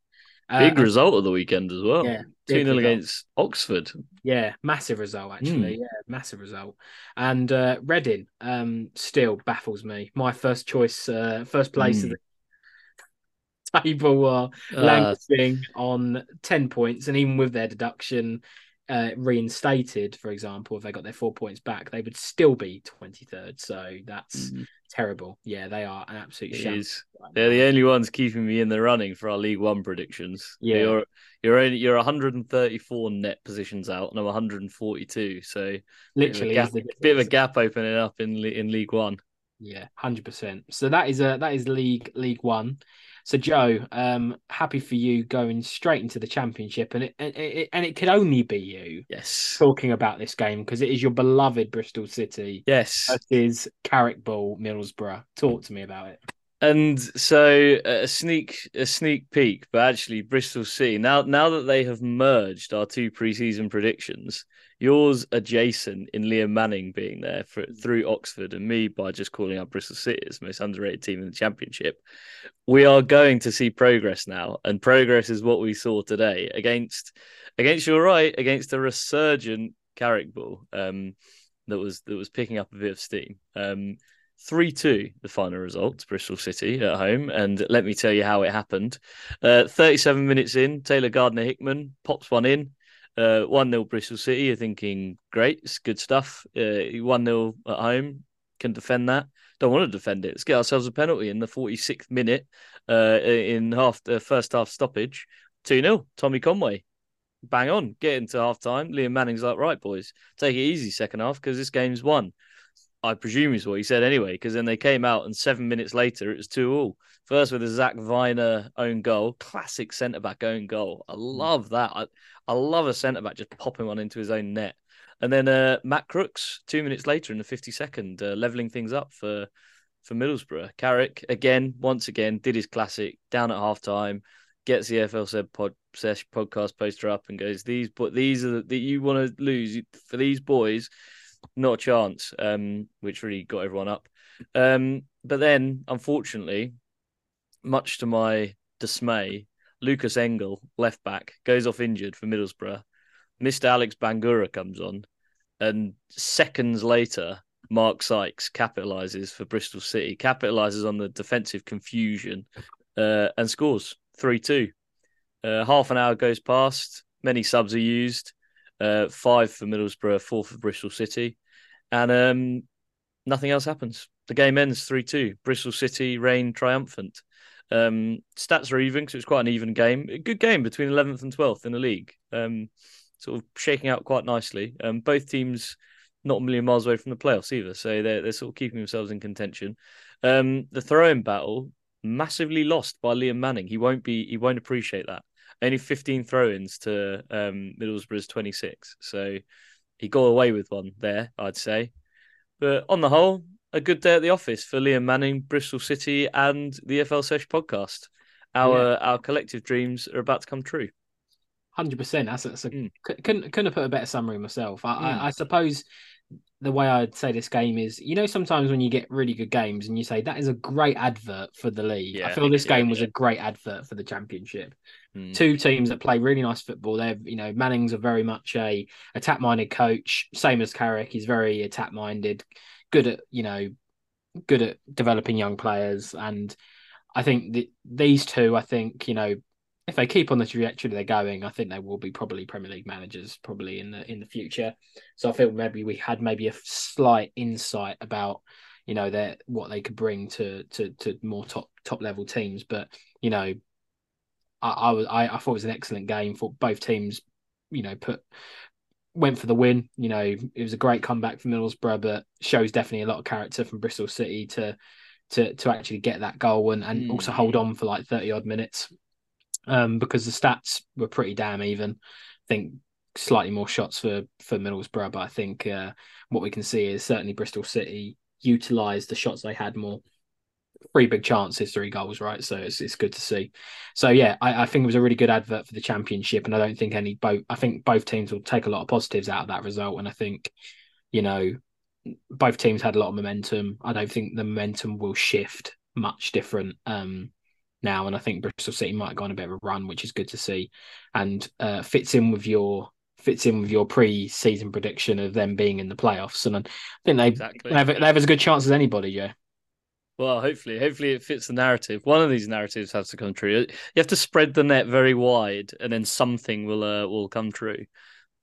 Big uh, result of the weekend as well. Yeah, 2 0 against Oxford. Yeah, massive result, actually. Mm. Yeah, massive result. And uh, Reading um, still baffles me. My first choice, uh, first place mm. of the table are uh, languishing on 10 points. And even with their deduction, uh, reinstated, for example, if they got their four points back, they would still be 23rd. So that's mm terrible. Yeah, they are an absolute shame. They're the only ones keeping me in the running for our League One predictions. Yeah, you're you're only, you're 134 net positions out, and I'm 142. So literally, bit of a gap, bit of a gap opening up in in League One. Yeah, hundred percent. So that is a that is League League One. So Joe, um, happy for you going straight into the championship, and it, and it and it could only be you. Yes, talking about this game because it is your beloved Bristol City. Yes, versus Carrick Ball Middlesbrough. Talk to me about it. And so a sneak a sneak peek, but actually Bristol City now now that they have merged our two preseason predictions, yours adjacent in Liam Manning being there for, through Oxford, and me by just calling out Bristol City as the most underrated team in the championship. We are going to see progress now, and progress is what we saw today against against your right against a resurgent Carrick Ball um, that was that was picking up a bit of steam. Um, 3 2, the final result, Bristol City at home. And let me tell you how it happened. Uh, 37 minutes in, Taylor Gardner Hickman pops one in. Uh, 1 0 Bristol City. You're thinking, great, it's good stuff. Uh, 1 0 at home, can defend that. Don't want to defend it. Let's get ourselves a penalty in the 46th minute uh, in half the first half stoppage. 2 0, Tommy Conway. Bang on, get into half time. Liam Manning's like, right, boys, take it easy second half because this game's won. I presume is what he said anyway, because then they came out and seven minutes later it was two all. First with a Zak Vyner own goal, classic centre back own goal. I hmm. love that. I, I love a centre back just popping one into his own net. And then uh, Matt Crooks, two minutes later in the 52nd, uh, levelling things up for for Middlesbrough. Carrick, again, once again, did his classic down at half time, gets the FLZ pod, podcast poster up and goes, These but these are that you want to lose for these boys not a chance, um, which really got everyone up. Um, but then, unfortunately, much to my dismay, Lukas Engel, left back, goes off injured for Middlesbrough. Mr. Alex Bangura comes on, and seconds later, Mark Sykes capitalizes for Bristol City, capitalizes on the defensive confusion, uh, and scores 3 2. Uh, half an hour goes past, many subs are used uh, five for Middlesbrough, four for Bristol City. And um, nothing else happens. The game ends 3 2. Bristol City reign triumphant. Um, stats are even because it's quite an even game. A good game between 11th and 12th in the league. Um, sort of shaking out quite nicely. Um, both teams not a million miles away from the playoffs either, so they're they're sort of keeping themselves in contention. Um, the throw-in battle massively lost by Liam Manning. He won't be he won't appreciate that. Only 15 throw-ins to um, Middlesbrough's 26, so he got away with one there, I'd say. But on the whole, a good day at the office for Liam Manning, Bristol City, and the FL Sesh podcast. Our yeah. our collective dreams are about to come true. Hundred percent. That's, that's a, mm. couldn't couldn't have put a better summary myself. I, mm. I, I suppose the way I'd say this game is, you know, sometimes when you get really good games and you say that is a great advert for the league. Yeah, I feel this game yeah, was yeah. a great advert for the championship. Mm. Two teams that play really nice football. They're, you know, Manning's a very much a attack minded coach, same as Carrick. He's very attack minded, good at, you know, good at developing young players. And I think the, these two, I think, you know, if they keep on the trajectory they're going, I think they will be probably Premier League managers probably in the in the future. So I feel maybe we had maybe a slight insight about you know their what they could bring to to to more top top level teams. But you know, I I was I, I thought it was an excellent game for both teams. You know, put went for the win. You know, it was a great comeback for Middlesbrough, but shows definitely a lot of character from Bristol City to to to actually get that goal and, and mm. also hold on for like 30 odd minutes um, because the stats were pretty damn even. I think slightly more shots for for Middlesbrough, but I think uh, what we can see is certainly Bristol City utilised the shots they had more. Three big chances, three goals, right? So it's it's good to see. So yeah, I, I think it was a really good advert for the championship, and I don't think any both. I think both teams will take a lot of positives out of that result, and I think you know both teams had a lot of momentum. I don't think the momentum will shift much different um, now, and I think Bristol City might have gone a bit of a run, which is good to see, and uh, fits in with your fits in with your pre-season prediction of them being in the playoffs. And I think they, exactly. they, have, they have as good chance as anybody. Yeah. Well, hopefully, hopefully it fits the narrative. One of these narratives has to come true. You have to spread the net very wide, and then something will uh, will come true.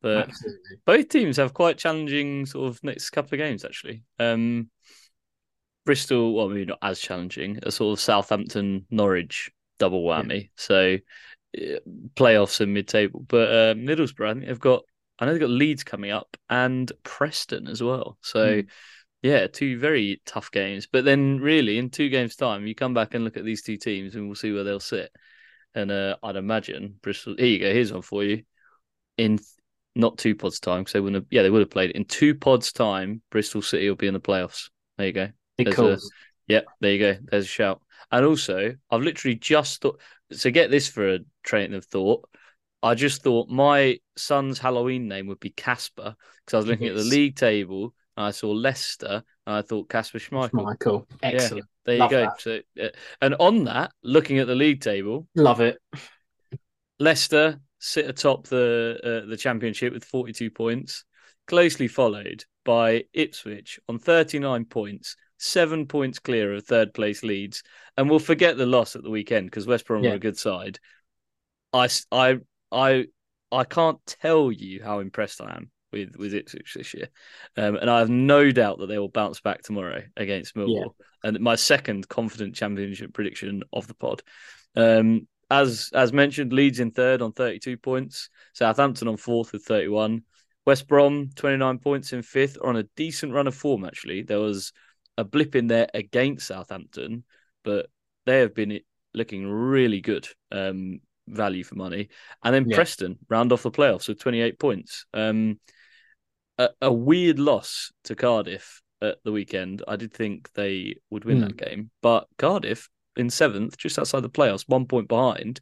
But Absolutely. both teams have quite challenging sort of next couple of games actually. Um, Bristol, well, maybe not as challenging, a sort of Southampton Norwich double whammy. Yeah. So playoffs and mid table. But uh, Middlesbrough, I think they've got, I know they've got Leeds coming up and Preston as well. So, mm. yeah, two very tough games. But then, really, in two games' time, you come back and look at these two teams and we'll see where they'll sit. And uh, I'd imagine Bristol, here you go, here's one for you. In not two pods time, because they wouldn't have, yeah, they would have played. In two pods time, Bristol City will be in the playoffs. There you go. Cool. Yep, there you go. There's a shout. And also, I've literally just thought so get this for a train of thought. I just thought my son's Halloween name would be Casper because I was looking yes. at the league table and I saw Leicester and I thought Casper Schmeichel. Michael, excellent. Yeah, there Love you go. That. So, uh, and on that, looking at the league table, love it. Leicester sit atop the uh, the championship with 42 points, closely followed by Ipswich on 39 points seven points clear of third place Leeds, and we'll forget the loss at the weekend because West Brom yeah. were a good side. I, I, I, I can't tell you how impressed I am with with Ipswich this year, um, and I have no doubt that they will bounce back tomorrow against Millwall. Yeah. And my second confident championship prediction of the pod. Um, as as mentioned, Leeds in third on 32 points, Southampton on fourth with 31. West Brom 29 points in fifth, are on a decent run of form. Actually, there was a blip in there against Southampton, but they have been looking really good um, value for money. And then yeah. Preston round off the playoffs with 28 points. Um, a, a, weird loss to Cardiff at the weekend. I did think they would win mm. that game, but Cardiff in seventh, just outside the playoffs, one point behind,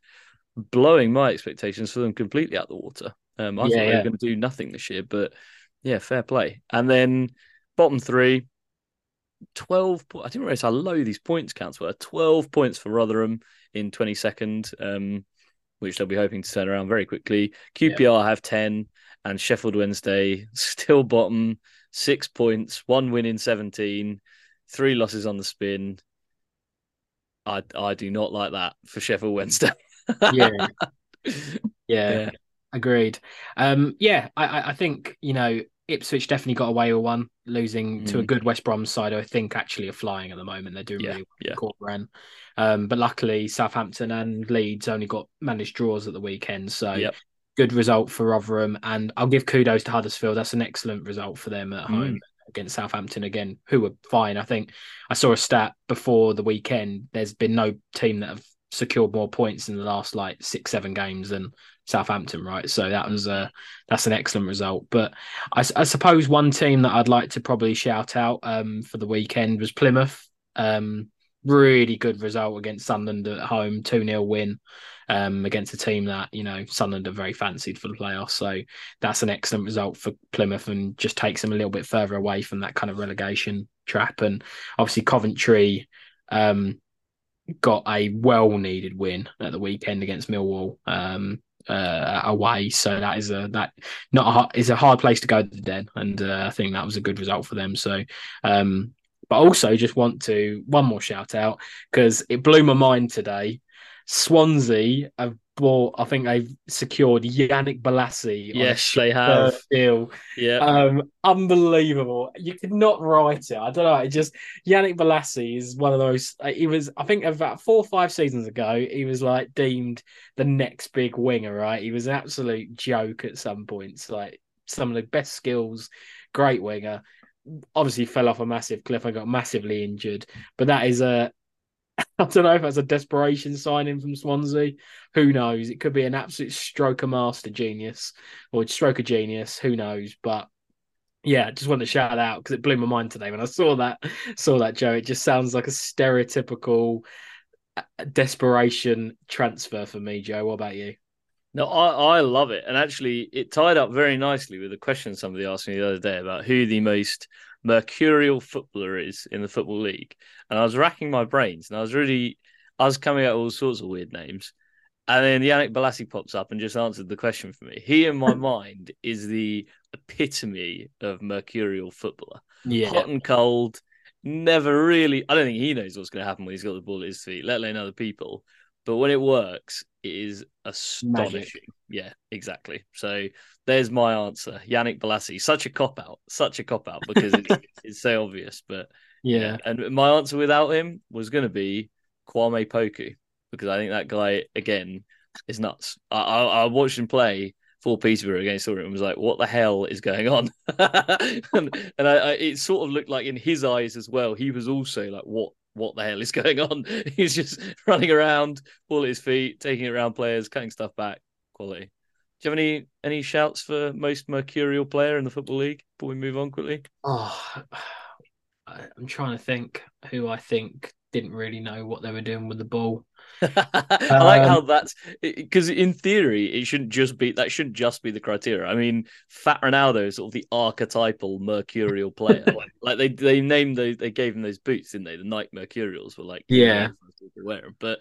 blowing my expectations for them completely out the water. Um, I yeah, thought they were going to do nothing this year, but yeah, fair play. And then bottom three, 12 I didn't realize how low these points counts were 12 points for Rotherham in 22nd um, which they'll be hoping to turn around very quickly QPR yeah. have 10 and Sheffield Wednesday still bottom, six points, one win in 17, three losses on the spin. I I do not like that for Sheffield Wednesday. yeah. yeah. yeah, agreed. Um, yeah, I I think you know Ipswich definitely got away with one, losing mm. to a mm. good West Brom side. I think actually are flying at the moment. They're doing yeah, really well. Yeah. Court run. Um, but luckily, Southampton and Leeds only got managed draws at the weekend, so yep. good result for Rotherham. And I'll give kudos to Huddersfield. That's an excellent result for them at mm. home against Southampton again, who were fine. I think I saw a stat before the weekend. There's been no team that have secured more points in the last like six, seven games than Southampton, right? So that was a that's an excellent result. But I, I suppose one team that I'd like to probably shout out um, for the weekend was Plymouth. Um, really good result against Sunderland at home, 2 0 win um, against a team that, you know, Sunderland are very fancied for the playoffs. So that's an excellent result for Plymouth and just takes them a little bit further away from that kind of relegation trap. And obviously, Coventry um, got a well needed win at the weekend against Millwall. Um, uh, away. So that is a that not a hard, is a hard place to go to the den, and uh, I think that was a good result for them. So um, but also just want to one more shout out because it blew my mind today. Swansea have bought, I think they've secured Yannick Bolasie. Yes, they have. Deal. Yeah. Um, unbelievable. You could not write it. I don't know. It just Yannick Bolasie is one of those. Uh, he was, I think, about four or five seasons ago, he was like deemed the next big winger. Right? He was an absolute joke at some points. Like some of the best skills, great winger obviously fell off a massive cliff and got massively injured. But that is a I don't know if that's a desperation signing from Swansea. Who knows? It could be an absolute stroke of master genius or stroke of genius. Who knows? But yeah, just wanted to shout out because it blew my mind today when I saw that. Saw that Joe. It just sounds like a stereotypical uh, desperation transfer for me, Joe. What about you? No, I, I love it. And actually, it tied up very nicely with a question somebody asked me the other day about who the most mercurial footballer is in the Football League. And I was racking my brains and I was really, I was coming up with all sorts of weird names. And then Yannick Bolasie pops up and just answered the question for me. He, in my mind, is the epitome of mercurial footballer. Yeah. Hot and cold, never really, I don't think he knows what's going to happen when he's got the ball at his feet, let alone other people. But when it works, it is astonishing. Magic. Yeah, exactly. So there's my answer. Yannick Bolasie. Such a cop out. Such a cop out because it's, it's so obvious. But yeah. yeah. And my answer without him was going to be Kwame Poku because I think that guy, again, is nuts. I, I, I watched him play for Peterborough against Orient and was like, what the hell is going on? and, and I, I, it sort of looked like in his eyes as well, he was also like, what what the hell is going on? He's just running around, ball at his feet, taking it around players, cutting stuff back. Quality. Do you have any any shouts for most mercurial player in the football league before we move on quickly? Oh, I'm trying to think who I think didn't really know what they were doing with the ball. I like how um, that's because in theory it shouldn't just be that shouldn't just be the criteria. I mean, Fat Ronaldo is sort of the archetypal mercurial player. like, like, they they named those they gave him those boots, didn't they? The Nike Mercurials were like yeah, wear them. But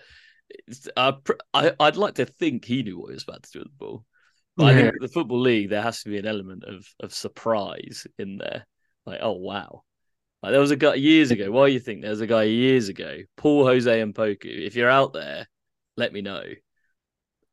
uh, I I'd like to think he knew what he was about to do with the ball. But yeah. I think the football league there has to be an element of of surprise in there. Like oh wow, like there was a guy years ago. Why do you think there was a guy years ago, Paul Jose Mpoku? If you're out there, let me know.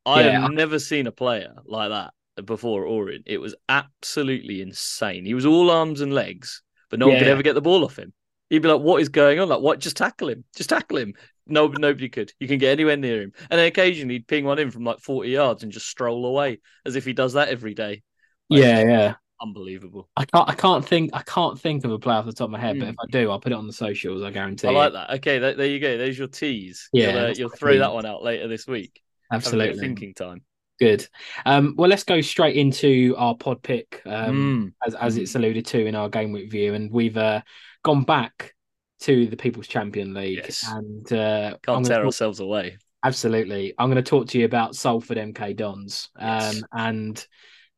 I yeah, have never seen a player like that before Orient. It was absolutely insane. He was all arms and legs, but no yeah. one could ever get the ball off him. He'd be like, "What is going on? Like, what? Just tackle him! Just tackle him!" No, nobody could. You can get anywhere near him, and then occasionally he'd ping one in from like forty yards and just stroll away, as if he does that every day. Like, yeah, yeah unbelievable. I can't. I can't think. I can't think of a player off the top of my head. Mm. But if hmm. I do, I'll put it on the socials. I guarantee. I like that. Okay, that, there you go. There's your tease. Yeah, you'll, uh, you'll throw that one out later this week. Absolutely. Thinking time. Good. Um, well, let's go straight into our pod pick, um, mm. as as it's alluded to in our game week view, and we've uh, gone back to the People's Champion League, yes. and uh, can't tear talk... ourselves away. Absolutely, I'm going to talk to you about Salford MK Dons, um, and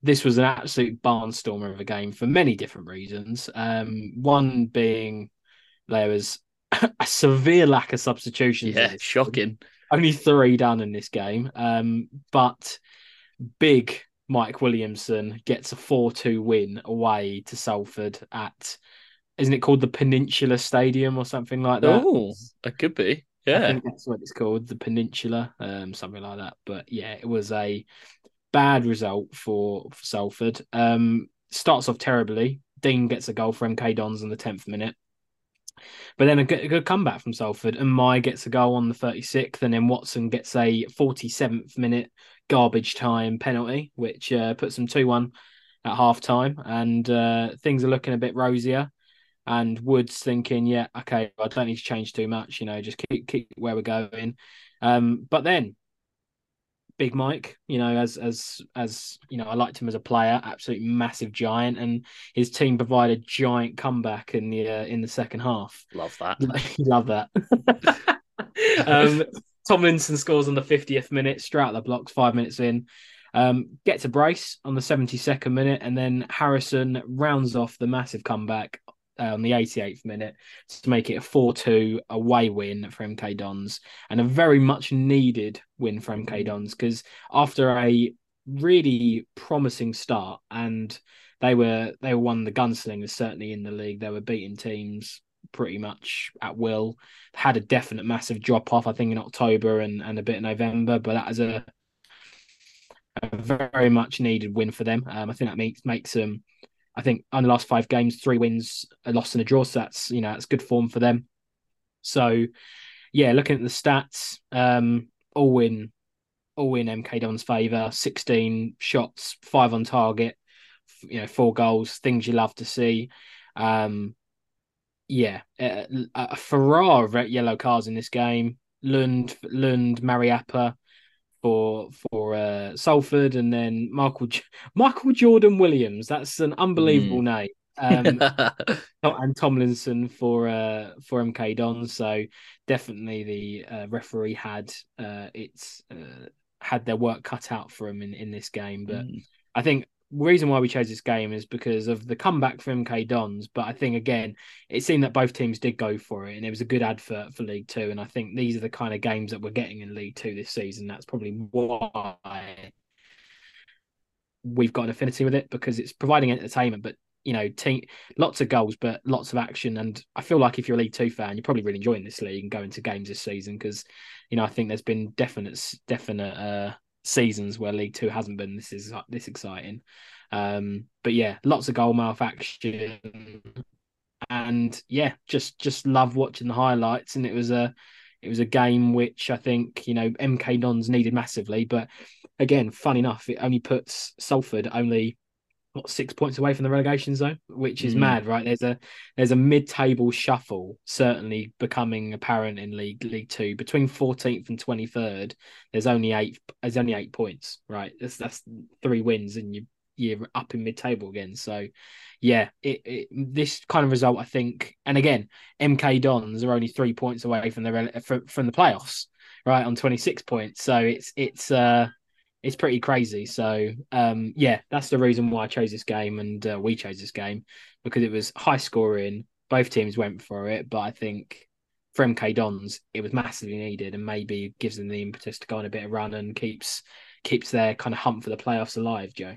this was an absolute barnstormer of a game for many different reasons. Um, one being there was a severe lack of substitutions. Yeah, shocking. Only three done in this game, um, but big Mike Williamson gets a 4 2 win away to Salford at, isn't it called the Peninsula Stadium or something like that? Oh, it could be. Yeah. I think that's what it's called, the Peninsula, um, something like that. But yeah, it was a bad result for, for Salford. Um, starts off terribly. Dean gets a goal for MK Dons in the 10th minute. But then a good, a good, comeback from Salford, and Mai gets a goal on the 36th, and then Watson gets a 47th minute garbage time penalty, which uh, puts them 2 1 at half time. And uh, things are looking a bit rosier. And Woods thinking, yeah, okay, I don't need to change too much, you know, just keep, keep where we're going. Um, but then Big Mike, you know, as as as you know, I liked him as a player, absolutely massive giant, and his team provided a giant comeback in the uh, in the second half. Love that. Love that. um, Tomlinson scores on the 50th minute, straight out the blocks, five minutes in. Um, gets a brace on the 72nd minute, and then Harrison rounds off the massive comeback on the 88th minute to make it a 4 2 away win for MK Dons and a very much needed win for MK Dons because after a really promising start and they were they were one of the gunslingers certainly in the league. They were beating teams pretty much at will. Had a definite massive drop off i think in october and, and a bit in november but that is a, a very much needed win for them. Um, i think that makes makes them I think on the last five games, three wins, a loss, and a draw. So that's you know that's good form for them. So yeah, looking at the stats, um, all in, all in MK Don's favour. Sixteen shots, five on target. You know, four goals. Things you love to see. Um, yeah, a, a of yellow cards in this game. Lund, Lund, Mariappa, for for uh, Salford, and then Michael Michael Jordan Williams. That's an unbelievable mm. name. Um, and Tomlinson for uh, for MK Don. So definitely the uh, referee had uh, it's uh, had their work cut out for him in, in this game. But mm. I think reason why we chose this game is because of the comeback from MK Dons. But I think again, it seemed that both teams did go for it, and it was a good advert for League Two. And I think these are the kind of games that we're getting in League Two this season. That's probably why we've got an affinity with it because it's providing entertainment, but you know, team lots of goals, but lots of action. And I feel like if you're a League Two fan, you're probably really enjoying this league and going to games this season because you know I think there's been definite definite uh, seasons where League Two hasn't been this is this exciting. Um, but yeah, lots of goalmouth action, and yeah, just just love watching the highlights. And it was a it was a game which I think you know MK Dons needed massively, but again, fun enough, it only puts Salford only what six points away from the relegation zone, which is mm. mad, right? There's a there's a mid-table shuffle certainly becoming apparent in League League Two between 14th and 23rd. There's only eight. There's only eight points, right? That's that's three wins, and you you're up in mid-table again. So, yeah, it, it this kind of result, I think, and again, MK Dons are only three points away from the from, from the playoffs, right? On 26 points, so it's it's uh it's pretty crazy. So um, yeah, that's the reason why I chose this game, and uh, we chose this game because it was high scoring. Both teams went for it, but I think for MK Dons, it was massively needed, and maybe gives them the impetus to go on a bit of run and keeps keeps their kind of hunt for the playoffs alive. Joe.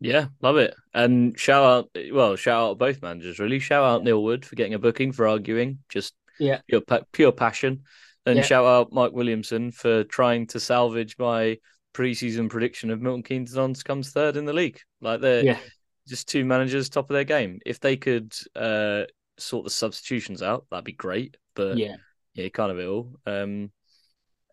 Yeah, love it. And shout out, well, shout out both managers really. Shout out Neil Wood for getting a booking for arguing, just yeah, pure pure passion. And yeah. shout out Mike Williamson for trying to salvage my preseason prediction of Milton Keynes Dons comes third in the league. Like they're yeah. just two managers top of their game. If they could uh, sort the substitutions out, that'd be great. But yeah, yeah, kind of ill. Um,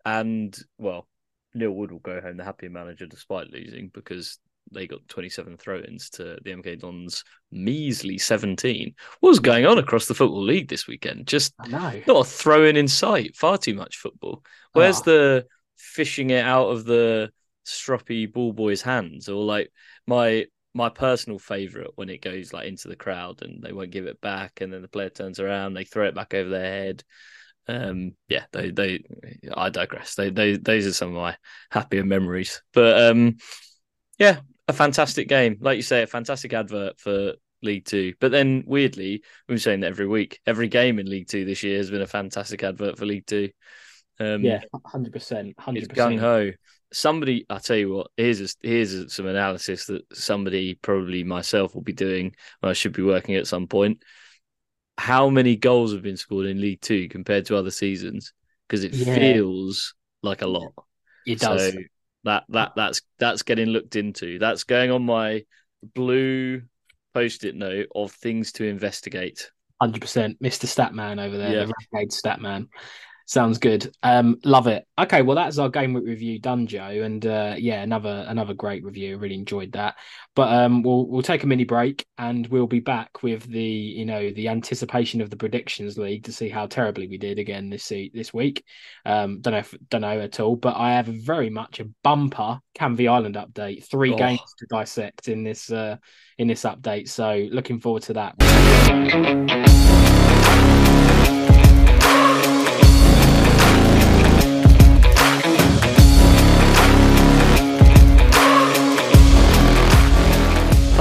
and well, Neil Wood will go home the happier manager despite losing because they got 27 throw-ins to the MK Dons measly 17. What was going on across the football league this weekend? Just not a throw-in in sight. Far too much football. Where's oh. the fishing it out of the stroppy ball boy's hands, or like my my personal favorite when it goes like into the crowd and they won't give it back, and then the player turns around, they throw it back over their head. Um, yeah, they they I digress. They they those are some of my happier memories. But um, yeah, a fantastic game, like you say, a fantastic advert for League Two. But then weirdly, we've been saying that every week, every game in League Two this year has been a fantastic advert for League Two. Um, yeah, hundred percent, hundred percent. Gung ho. somebody, I tell you what, here's a, here's a, some analysis that somebody, probably myself, will be doing. Or I should be working at some point. How many goals have been scored in League Two compared to other seasons? Because it yeah. feels like a lot. It does. So that that that's that's getting looked into. That's going on my blue post-it note of things to investigate. Hundred percent, Mr. Statman over there, yeah. the Renegade Statman. Sounds good. Um, love it. Okay, well that's our game week review done, Joe, and uh, yeah, another another great review. Really enjoyed that. But um, we'll we'll take a mini break and we'll be back with the you know the anticipation of the predictions league to see how terribly we did again this this week. Um, don't know if, don't know at all, but I have very much a bumper Canvey Island update. Three oh. games to dissect in this uh, in this update. So looking forward to that.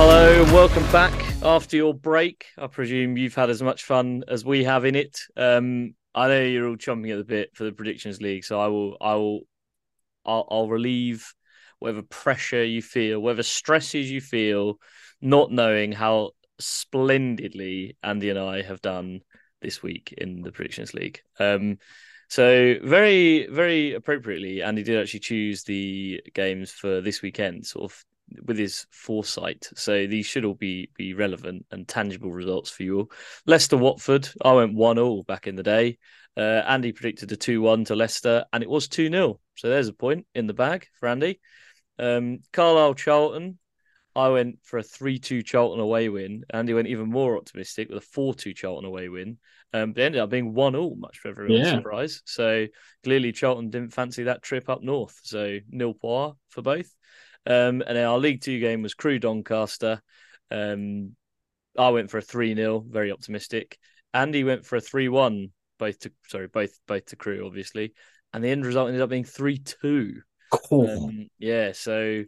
Hello, welcome back after your break. I presume you've had as much fun as we have in it. Um, I know you're all chomping at the bit for the predictions league, so I will, I will, I'll, I'll relieve whatever pressure you feel, whatever stresses you feel, not knowing how splendidly Andy and I have done this week in the predictions league. Um, so very, very appropriately, Andy did actually choose the games for this weekend, sort of with his foresight. So these should all be be relevant and tangible results for you all. Leicester Watford, I went one all back in the day. Uh, Andy predicted a two one to Leicester, and it was two 0 So there's a point in the bag for Andy. Um, Carlisle Charlton, I went for a three two Charlton away win. Andy went even more optimistic with a four two Charlton away win. Um, but it ended up being one all, much for everyone's yeah. surprise. So clearly Charlton didn't fancy that trip up north. So nil poir for both. Um, and then our League Two game was Crewe Doncaster. Um, I went for a 3 0, very optimistic. Andy went for a 3 1, both to, sorry, both both to Crewe, obviously. And the end result ended up being 3 2. Cool. Um, yeah, so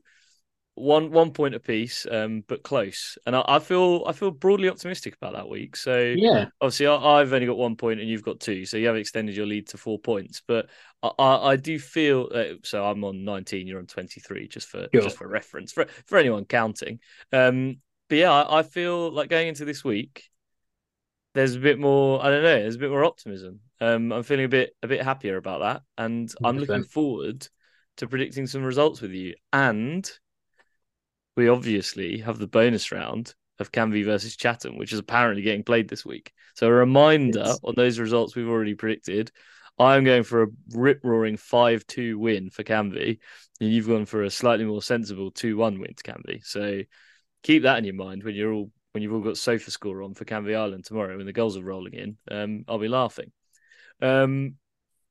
one one point apiece, um, but close. And I, I, feel I feel broadly optimistic about that week. So yeah, obviously I, have only got one point and you've got two, so you have extended your lead to four points. But I, I, I do feel uh, so. I'm on 19, you're on 23, just for sure. just for reference for for anyone counting. Um, but yeah, I, I feel like going into this week, there's a bit more. I don't know. There's a bit more optimism. Um, I'm feeling a bit a bit happier about that, and 100%. I'm looking forward to predicting some results with you and we obviously have the bonus round of Canvey versus Chatham, which is apparently getting played this week. So a reminder yes. on those results we've already predicted. I'm going for a rip roaring 5 2 win for Canvey, and you've gone for a slightly more sensible 2 1 win to Canvey. So keep that in your mind when you're all when you've all got sofa score on for Canvey Island tomorrow when the goals are rolling in. Um, I'll be laughing. Um,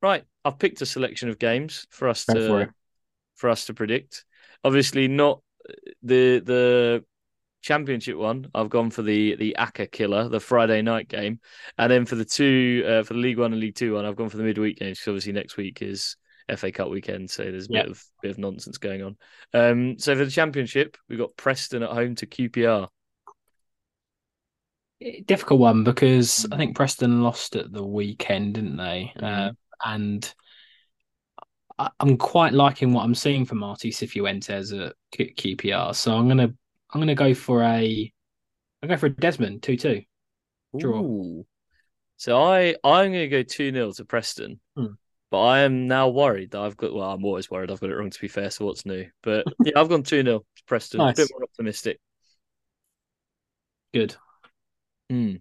right, I've picked a selection of games for us to for us to predict. Obviously, not the the championship one, I've gone for the the Aka killer, the Friday night game, and then for the two uh, for the League One and League Two one, I've gone for the midweek games because obviously next week is FA Cup weekend, so there's a yep. bit of bit of nonsense going on. Um, so for the championship, we've got Preston at home to QPR. Difficult one because I think Preston lost at the weekend, didn't they? Mm-hmm. Uh, and I'm quite liking what I'm seeing from Marti Cifuentes at QPR. So I'm gonna I'm gonna go for a I'll go for a Desmond two two. Draw. So I I'm gonna go two 0 to Preston. Hmm. But I am now worried that I've got well, I'm always worried I've got it wrong to be fair, so what's new? But yeah, I've gone 2 0 to Preston. Nice. A bit more optimistic. Good. Hmm.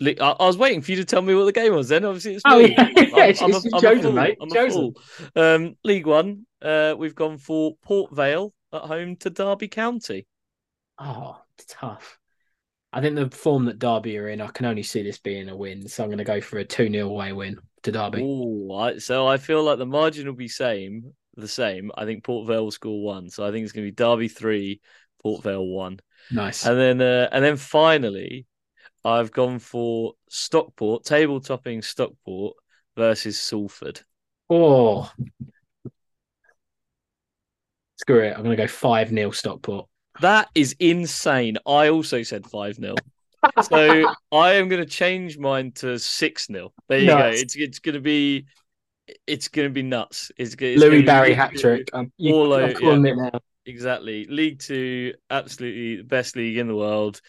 I, was waiting for you to tell me what the game was. Then obviously it's me. Oh, yeah. I'm, it's, I'm, it's a, chosen, mate. I'm chosen. Um, League One. Uh, we've gone for Port Vale at home to Derby County. Oh, tough. I think the form that Derby are in, I can only see this being a win. So I'm going to go for a 2 0 away win to Derby. Ooh, so I feel like the margin will be same, the same. I think Port Vale will score one. So I think it's going to be Derby three, Port Vale one. Nice. And then, uh, and then finally, I've gone for Stockport, table topping Stockport versus Salford. Oh, screw it. I'm going to go 5 0 Stockport. That is insane. I also said 5 0. so I am going to change mine to 6 0. There you nice. go. It's, it's going to be it's going to be nuts. It's, it's Louie Barry hat trick. Um, all over. Yeah. Exactly. League Two, absolutely the best league in the world.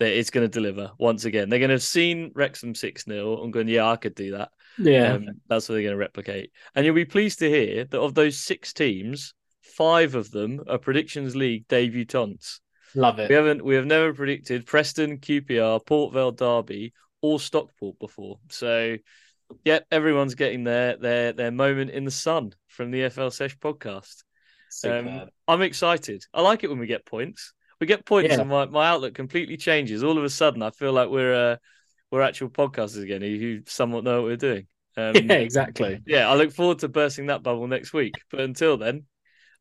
That it's going to deliver once again. They're going to have seen Wrexham 6 0 and going, yeah, I could do that. Yeah. Um, that's what they're going to replicate. And you'll be pleased to hear that of those six teams, five of them are Predictions League debutants. Love it. We haven't we have never predicted Preston, QPR, Port Vale, Derby, or Stockport before. So yep, everyone's getting their their their moment in the sun from the FL Sesh podcast. Um, I'm excited. I like it when we get points. We get points, yeah. and my, my outlook completely changes. All of a sudden, I feel like we're uh, we're actual podcasters again who somewhat know what we're doing. Um, yeah, exactly. Yeah, I look forward to bursting that bubble next week. But until then,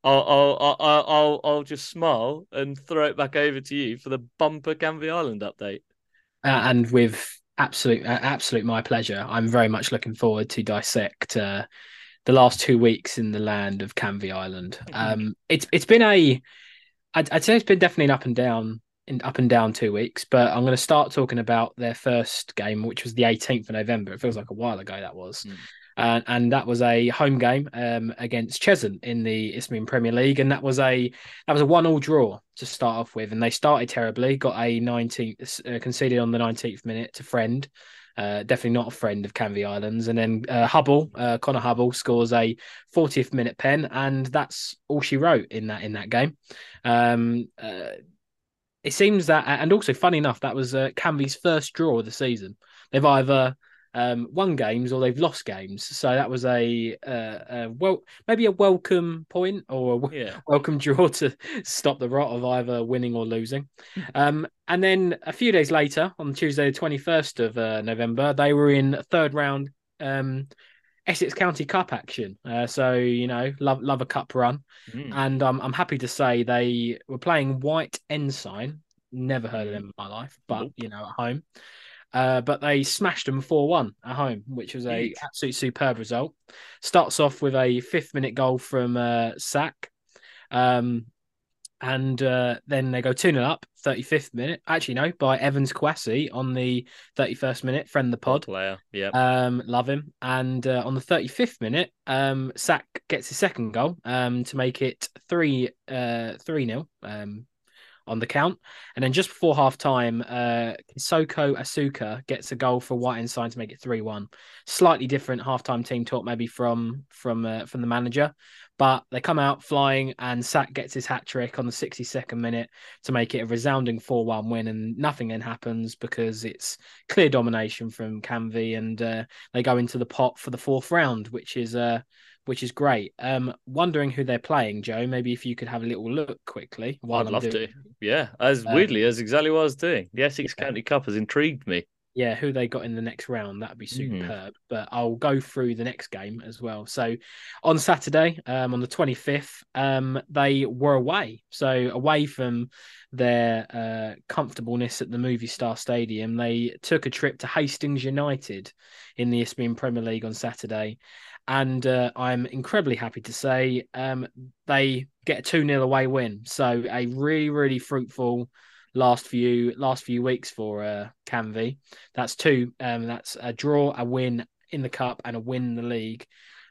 I'll I'll I'll I'll, I'll just smile and throw it back over to you for the bumper Canvey Island update. Uh, and with absolute uh, absolute my pleasure. I'm very much looking forward to dissect uh, the last two weeks in the land of Canvey Island. Um, it's it's been a I'd, I'd say it's been definitely an up and down in up and down two weeks, but I'm going to start talking about their first game, which was the 18th of November. It feels like a while ago that was. Mm. Uh, and that was a home game um, against Cheshunt in the Isthmian Premier League, and that was a that was a one-all draw to start off with, and they started terribly, got a 19th uh, conceded on the 19th minute to Friend, uh, definitely not a friend of Canvey Islands. And then uh, Hubble, uh, Connor Hubble, scores a 40th minute pen, and that's all she wrote in that in that game. Um, uh, it seems that, and also funny enough, that was uh, Canvey's first draw of the season. They've either um, won games or they've lost games. So that was a, a well, maybe a welcome point or a yeah. welcome draw to stop the rot of either winning or losing. Um, and then a few days later, on Tuesday, the twenty first of uh, November, they were in third round um, Essex County Cup action. Uh, so you know, love love a cup run, mm. and um, I'm happy to say they were playing White Ensign. Never heard of them in my life, but nope. you know, at home. Uh, but they smashed them 4 1 at home, which was a absolute superb result. Starts off with a fifth minute goal from uh, Sack. Um, and uh, then they go 2 0 up, 35th minute. Actually, no, by Evans Kwasi on the 31st minute, friend the pod. Player, yeah. Um, love him. And uh, on the 35th minute, um, Sack gets his second goal um, to make it 3 uh, 3 0. Um, on the count. And then just before half time, uh, Soko Asuka gets a goal for White Ensign to make it 3 1. Slightly different half time team talk, maybe from from uh, from the manager. But they come out flying, and Sack gets his hat trick on the 62nd minute to make it a resounding 4 1 win. And nothing then happens because it's clear domination from Canvey, and uh, they go into the pot for the fourth round, which is. Uh, which is great. Um, wondering who they're playing, Joe. Maybe if you could have a little look quickly. I'd I'm love doing... to. Yeah, as um, weirdly as exactly what I was doing. The Essex yeah. County Cup has intrigued me. Yeah, who they got in the next round, that'd be hmm. superb. Mm. But I'll go through the next game as well. So on Saturday, um, on the 25th, um, they were away. So away from their uh, comfortableness at the Movie Starr Stadium, they took a trip to Hastings United in the Isthmian Premier League on Saturday and uh, I'm incredibly happy to say um, they get a two 0 away win. So a really really fruitful last few last few weeks for uh, Canvey. That's two. Um, that's a draw, a win in the cup, and a win in the league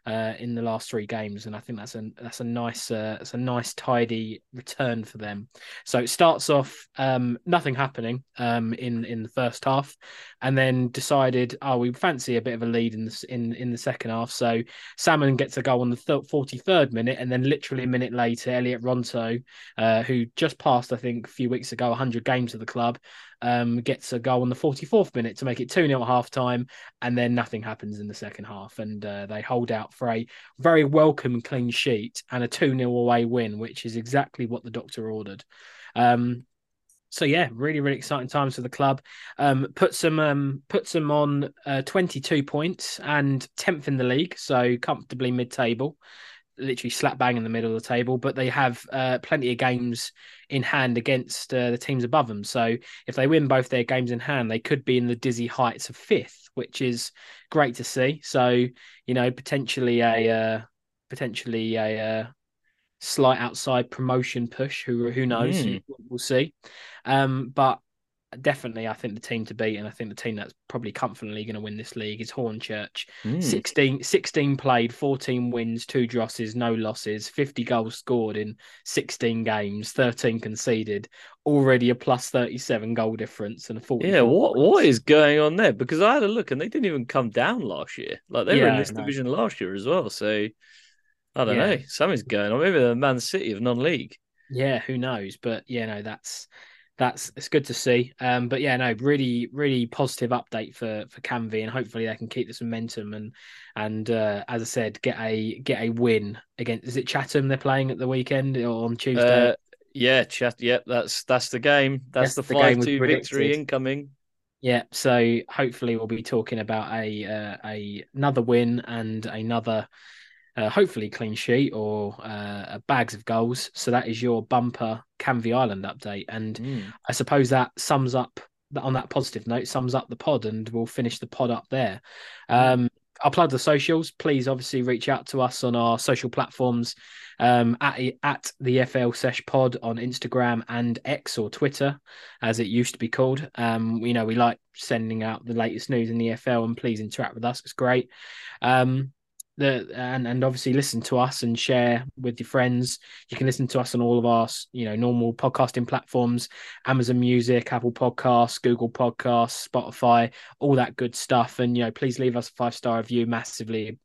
uh, in the last three games, and I think that's a that's a nice uh, it's a nice tidy return for them. So it starts off um, nothing happening um, in in the first half, and then decided oh we fancy a bit of a lead in the in in the second half. So Salmon gets a goal on the forty third minute, and then literally a minute later, Elliot Ronto, uh, who just passed I think a few weeks ago hundred games of the club, um, gets a goal on the 44th minute to make it 2 0 at half time, and then nothing happens in the second half. And uh, they hold out for a very welcome clean sheet and a 2 0 away win, which is exactly what the doctor ordered. Um, so yeah, really, really exciting times for the club. Um, puts them um, puts them on uh, 22 points and 10th in the league, so comfortably mid-table literally slap bang in the middle of the table, but they have uh, plenty of games in hand against uh, the teams above them. So if they win both their games in hand, they could be in the dizzy heights of fifth, which is great to see. So you know, potentially a uh, potentially a uh, slight outside promotion push. Who who knows? Mm. We'll see. Um, but definitely, I think the team to beat, and I think the team that's probably confidently going to win this league is Hornchurch. Mm. 16, 16 played, 14 wins, two drosses, no losses, 50 goals scored in 16 games, 13 conceded, already a plus 37 goal difference and a 40. Yeah, what what is going on there? Because I had a look and they didn't even come down last year. Like they were in this no. division last year as well. So I don't Yeah. know. Something's going on. Maybe the Man City of non-league. Yeah, who knows? But yeah, know, that's that's it's good to see. Um, but yeah, no, really, really positive update for for Canvey, and hopefully they can keep this momentum and and uh, as I said, get a get a win against. Is it Chatham they're playing at the weekend or on Tuesday? Uh, yeah, chat. Yep, that's that's the game. That's, That's the we five-two victory incoming. Yeah, so hopefully we'll be talking about a uh, a another win and another uh, hopefully clean sheet or uh, bags of goals. So that is your bumper Canvey Island update, and Mm. I suppose that sums up on that positive note sums up the pod, and we'll finish the pod up there. Um, I'll plug the socials. Please, obviously, reach out to us on our social platforms um, at at the FL Sesh Pod on Instagram and X or Twitter, as it used to be called. Um, you know, we like sending out the latest news in the FL, and please interact with us. It's great. Um, the and and obviously listen to us and share with your friends. You can listen to us on all of our you know normal podcasting platforms: Amazon Music, Apple Podcasts, Google Podcasts, Spotify, all that good stuff. And you know, please leave us a five star review. Massively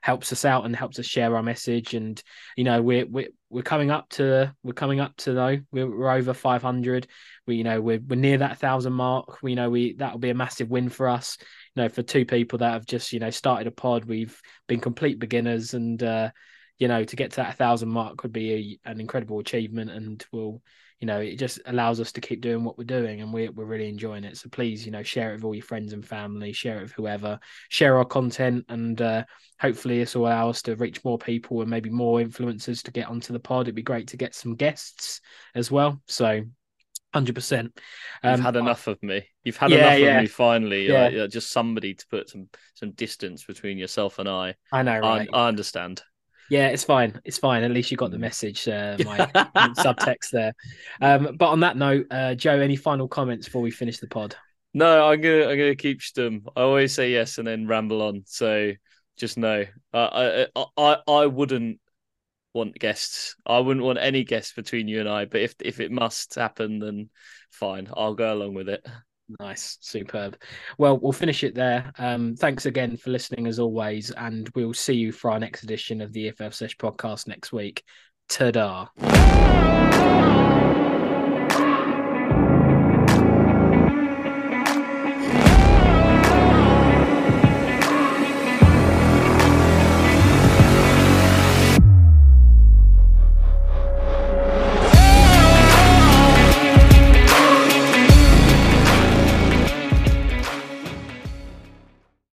helps us out and helps us share our message. And you know, we're we're we're coming up to we're coming up to though we're, we're over 500. We you know we're we're near that thousand mark. We know we that'll be a massive win for us. You know, for two people that have just you know started a pod, we've been complete beginners, and uh, you know to get to that thousand mark would be a, an incredible achievement, and will you know it just allows us to keep doing what we're doing, and we're we're really enjoying it. So please, you know, share it with all your friends and family, share it with whoever, share our content, and uh, hopefully this will allow us to reach more people and maybe more influencers to get onto the pod. It'd be great to get some guests as well. So. Hundred percent. You've had enough of me. You've had Um, Yeah, enough yeah. of me. Finally, Yeah. Like, just somebody to put some some distance between yourself and I. I know, I. I understand. Yeah, it's fine. It's fine. At least you got the message, uh, my subtext there. Um, but on that note, uh, Joe, any final comments before we finish the pod? No, I'm gonna I'm gonna keep stum. I always say yes and then ramble on. So just know, uh, I I I wouldn't want guests. I wouldn't want any guests between you and I. But if if it must happen, then fine. I'll go along with it. Nice, superb. Well, we'll finish it there. Um, thanks again for listening as always, and we'll see you for our next edition of the EFL Sesh podcast next week. Ta-da.